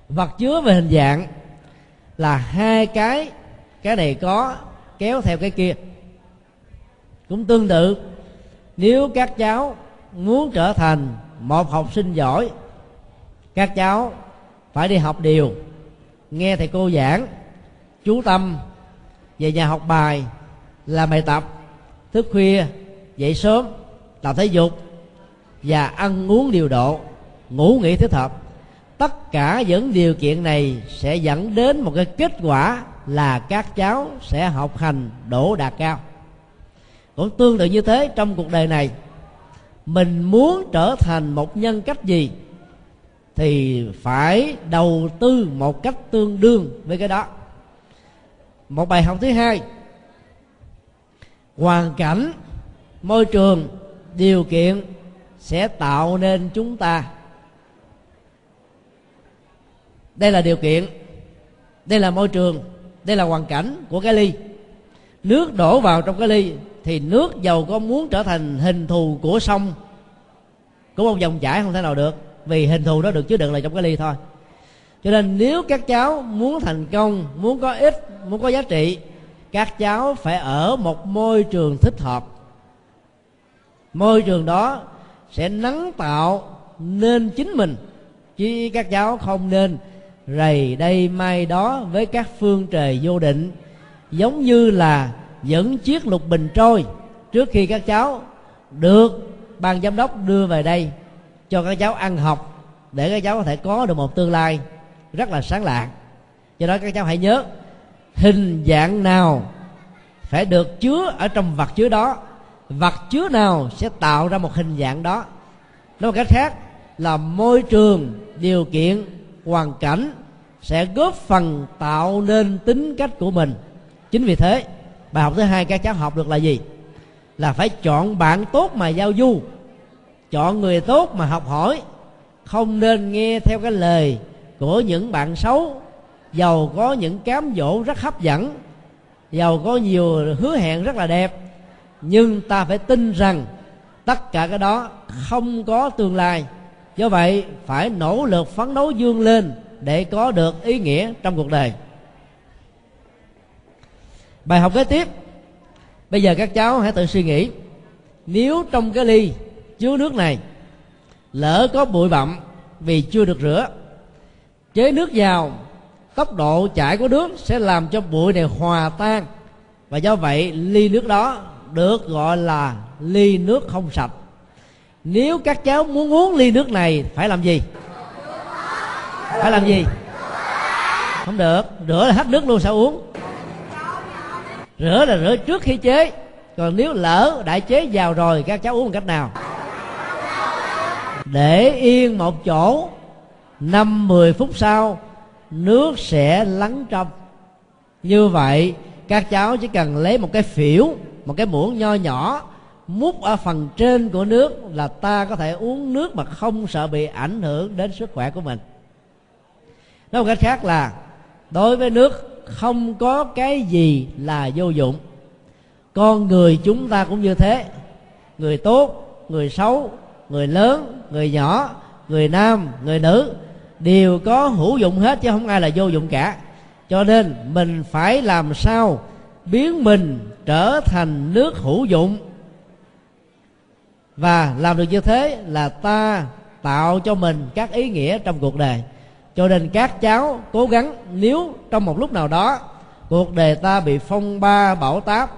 Vật chứa về hình dạng là hai cái cái này có, kéo theo cái kia. Cũng tương tự. Nếu các cháu muốn trở thành một học sinh giỏi các cháu phải đi học điều. Nghe thầy cô giảng, chú tâm về nhà học bài làm bài tập thức khuya, dậy sớm, tập thể dục và ăn uống điều độ, ngủ nghỉ thích hợp. Tất cả những điều kiện này sẽ dẫn đến một cái kết quả là các cháu sẽ học hành đỗ đạt cao. Cũng tương tự như thế trong cuộc đời này, mình muốn trở thành một nhân cách gì? Thì phải đầu tư một cách tương đương với cái đó. Một bài học thứ hai, hoàn cảnh, môi trường, điều kiện sẽ tạo nên chúng ta. Đây là điều kiện, đây là môi trường, đây là hoàn cảnh của cái ly. Nước đổ vào trong cái ly thì nước dầu có muốn trở thành hình thù của sông, của một dòng chảy không thể nào được vì hình thù đó được chứa đựng lại trong cái ly thôi. Cho nên nếu các cháu muốn thành công, muốn có ích, muốn có giá trị, các cháu phải ở một môi trường thích hợp. Môi trường đó sẽ nắng tạo nên chính mình, chứ các cháu không nên rầy đây mai đó với các phương trời vô định, giống như là dẫn chiếc lục bình trôi trước khi các cháu được ban giám đốc đưa về đây cho các cháu ăn học, để các cháu có thể có được một tương lai rất là sáng lạng. Do đó các cháu hãy nhớ, hình dạng nào phải được chứa ở trong vật chứa đó, vật chứa nào sẽ tạo ra một hình dạng đó. Nói một cách khác là môi trường, điều kiện, hoàn cảnh sẽ góp phần tạo nên tính cách của mình. Chính vì thế, bài học thứ hai các cháu học được là gì? Là phải chọn bạn tốt mà giao du chọn người tốt mà học hỏi. Không nên nghe theo cái lời của những bạn xấu. Giàu có những cám dỗ rất hấp dẫn. Giàu có nhiều hứa hẹn rất là đẹp. Nhưng ta phải tin rằng tất cả cái đó không có tương lai. Do vậy, phải nỗ lực phấn đấu dương lên để có được ý nghĩa trong cuộc đời. Bài học kế tiếp. Bây giờ các cháu hãy tự suy nghĩ. Nếu trong cái ly chứa nước này. Lỡ có bụi bặm vì chưa được rửa, chế nước vào, tốc độ chảy của nước sẽ làm cho bụi này hòa tan. Và do vậy, ly nước đó được gọi là ly nước không sạch. Nếu các cháu muốn uống ly nước này, phải làm gì? Phải làm gì? Không được, rửa là hết nước luôn, sao uống? Rửa là rửa trước khi chế. Còn nếu lỡ đã chế vào rồi, các cháu uống bằng cách nào? Để yên một chỗ, năm mười phút sau, nước sẽ lắng trong. Như vậy, các cháu chỉ cần lấy một cái phiểu, một cái muỗng nho nhỏ, múc ở phần trên của nước là ta có thể uống nước mà không sợ bị ảnh hưởng đến sức khỏe của mình. Nói một cách khác là, đối với nước, không có cái gì là vô dụng. Con người chúng ta cũng như thế. Người tốt, người xấu người lớn, người nhỏ, người nam, người nữ đều có hữu dụng hết chứ không ai là vô dụng cả. Cho nên mình phải làm sao biến mình trở thành nước hữu dụng. Và làm được như thế là ta tạo cho mình các ý nghĩa trong cuộc đời. Cho nên các cháu cố gắng, nếu trong một lúc nào đó cuộc đời ta bị phong ba, bão táp,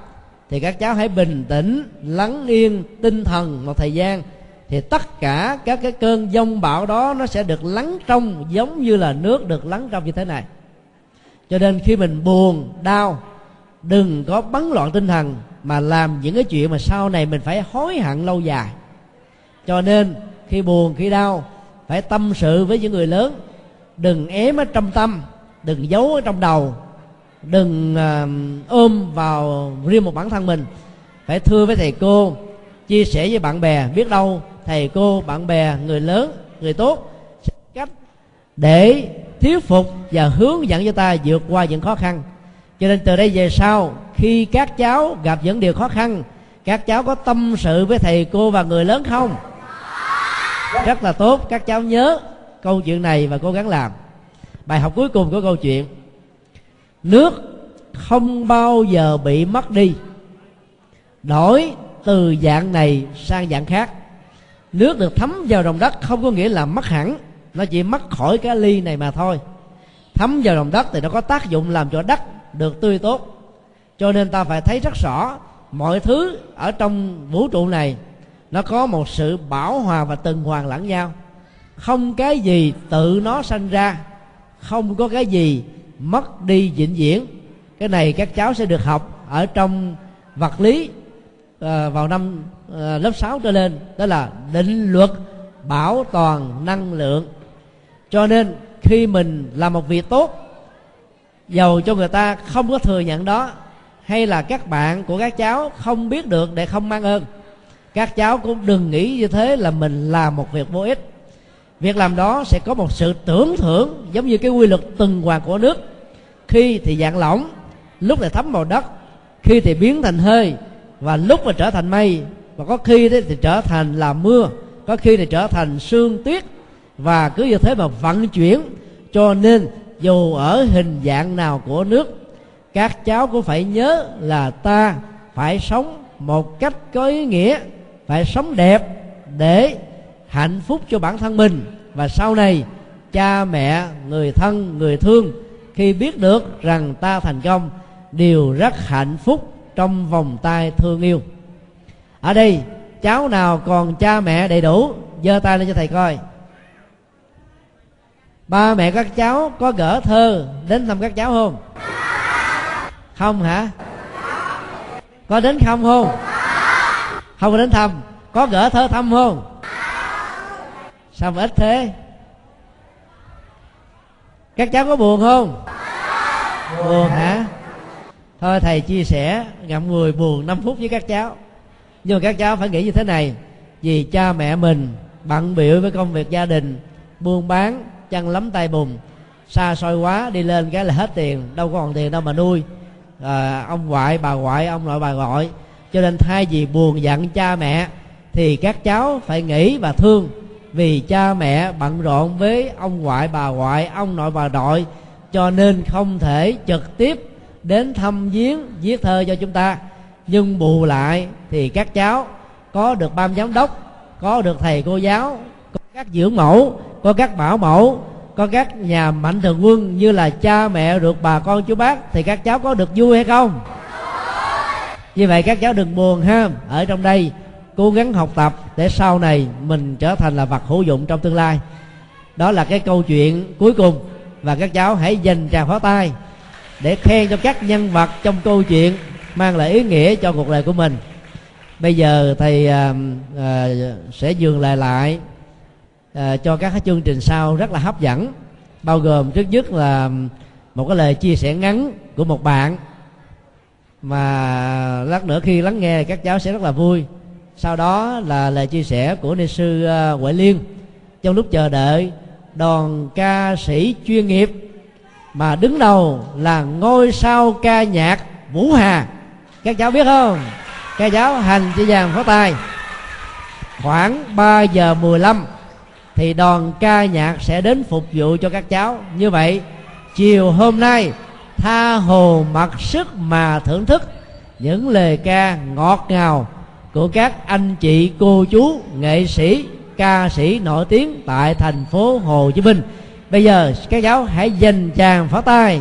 thì các cháu hãy bình tĩnh, lắng yên tinh thần một thời gian thì tất cả các cái cơn giông bão đó nó sẽ được lắng trong giống như là nước được lắng trong như thế này. Cho nên khi mình buồn đau đừng có bắn loạn tinh thần mà làm những cái chuyện mà sau này mình phải hối hận lâu dài. Cho nên khi buồn khi đau phải tâm sự với những người lớn. Đừng ém ở trong tâm đừng giấu ở trong đầu. Đừng uh, ôm vào riêng một bản thân mình. Phải thưa với thầy cô chia sẻ với bạn bè. Biết đâu thầy cô, bạn bè, người lớn, người tốt cách để thuyết phục và hướng dẫn cho ta vượt qua những khó khăn. Cho nên từ đây về sau, khi các cháu gặp những điều khó khăn, các cháu có tâm sự với thầy cô và người lớn không? Rất là tốt. Các cháu nhớ câu chuyện này và cố gắng làm. Bài học cuối cùng của câu chuyện. Nước không bao giờ bị mất đi. Đổi từ dạng này sang dạng khác. Nước được thấm vào lòng đất không có nghĩa là mất hẳn, nó chỉ mất khỏi cái ly này mà thôi. Thấm vào lòng đất thì nó có tác dụng làm cho đất được tươi tốt. Cho nên ta phải thấy rất rõ, mọi thứ ở trong vũ trụ này, nó có một sự bảo hòa và tuần hoàn lẫn nhau. Không cái gì tự nó sanh ra, không có cái gì mất đi vĩnh viễn. Cái này các cháu sẽ được học ở trong vật lý à, vào năm à, lớp 6 trở lên đó là định luật bảo toàn năng lượng. Cho nên khi mình làm một việc tốt dầu cho người ta không có thừa nhận đó hay là các bạn của các cháu không biết được để không mang ơn các cháu cũng đừng nghĩ như thế là mình làm một việc vô ích. Việc làm đó sẽ có một sự tưởng thưởng giống như cái quy luật tuần hoàn của nước. Khi thì dạng lỏng lúc thì thấm vào đất khi thì biến thành hơi và lúc mà trở thành mây, và có khi thì trở thành là mưa, có khi thì trở thành sương tuyết, và cứ như thế mà vận chuyển. Cho nên, dù ở hình dạng nào của nước, các cháu cũng phải nhớ là ta phải sống một cách có ý nghĩa, phải sống đẹp để hạnh phúc cho bản thân mình. Và sau này, cha mẹ, người thân, người thương khi biết được rằng ta thành công, đều rất hạnh phúc trong vòng tay thương yêu. Ở đây, cháu nào còn cha mẹ đầy đủ, giơ tay lên cho thầy coi. Ba mẹ các cháu có gỡ thơ đến thăm các cháu không? Không hả? Có đến không không? Không có đến thăm. Có gỡ thơ thăm không? Sao mà ít thế? Các cháu có buồn không? Buồn hả? Thôi thầy chia sẻ ngậm người buồn 5 phút với các cháu. Nhưng mà các cháu phải nghĩ như thế này. Vì cha mẹ mình bận biểu với công việc gia đình buôn bán chăn lắm tay bùn xa xôi quá đi lên cái là hết tiền đâu có còn tiền đâu mà nuôi. À, ông ngoại bà ngoại ông nội bà gọi cho nên thay vì buồn giận cha mẹ thì các cháu phải nghĩ và thương. Vì cha mẹ bận rộn với ông ngoại bà ngoại ông nội bà nội cho nên không thể trực tiếp đến thăm viếng, viết thơ cho chúng ta. Nhưng bù lại thì các cháu có được ban giám đốc, có được thầy cô giáo, có các dưỡng mẫu, có các bảo mẫu, có các nhà mạnh thường quân như là cha, mẹ được bà con, chú bác thì các cháu có được vui hay không? Như vậy các cháu đừng buồn ha. Ở trong đây, cố gắng học tập để sau này mình trở thành là vật hữu dụng trong tương lai. Đó là cái câu chuyện cuối cùng và các cháu hãy dành tràng pháo tay để khen cho các nhân vật trong câu chuyện mang lại ý nghĩa cho cuộc đời của mình. Bây giờ thầy à, à, sẽ dừng lại lại à, cho các chương trình sau rất là hấp dẫn bao gồm trước nhất là một cái lời chia sẻ ngắn của một bạn mà lát nữa khi lắng nghe các cháu sẽ rất là vui. Sau đó là lời chia sẻ của ni sư à, huệ liên trong lúc chờ đợi đoàn ca sĩ chuyên nghiệp mà đứng đầu là ngôi sao ca nhạc vũ hà. Các cháu biết không? Các cháu hành chỉ vàng phó tay. Khoảng 3 giờ 15 thì đoàn ca nhạc sẽ đến phục vụ cho các cháu. Như vậy, chiều hôm nay, tha hồ mặc sức mà thưởng thức những lời ca ngọt ngào của các anh chị, cô chú, nghệ sĩ, ca sĩ nổi tiếng tại thành phố Hồ Chí Minh bây giờ các cháu hãy dành chàng pháo tay.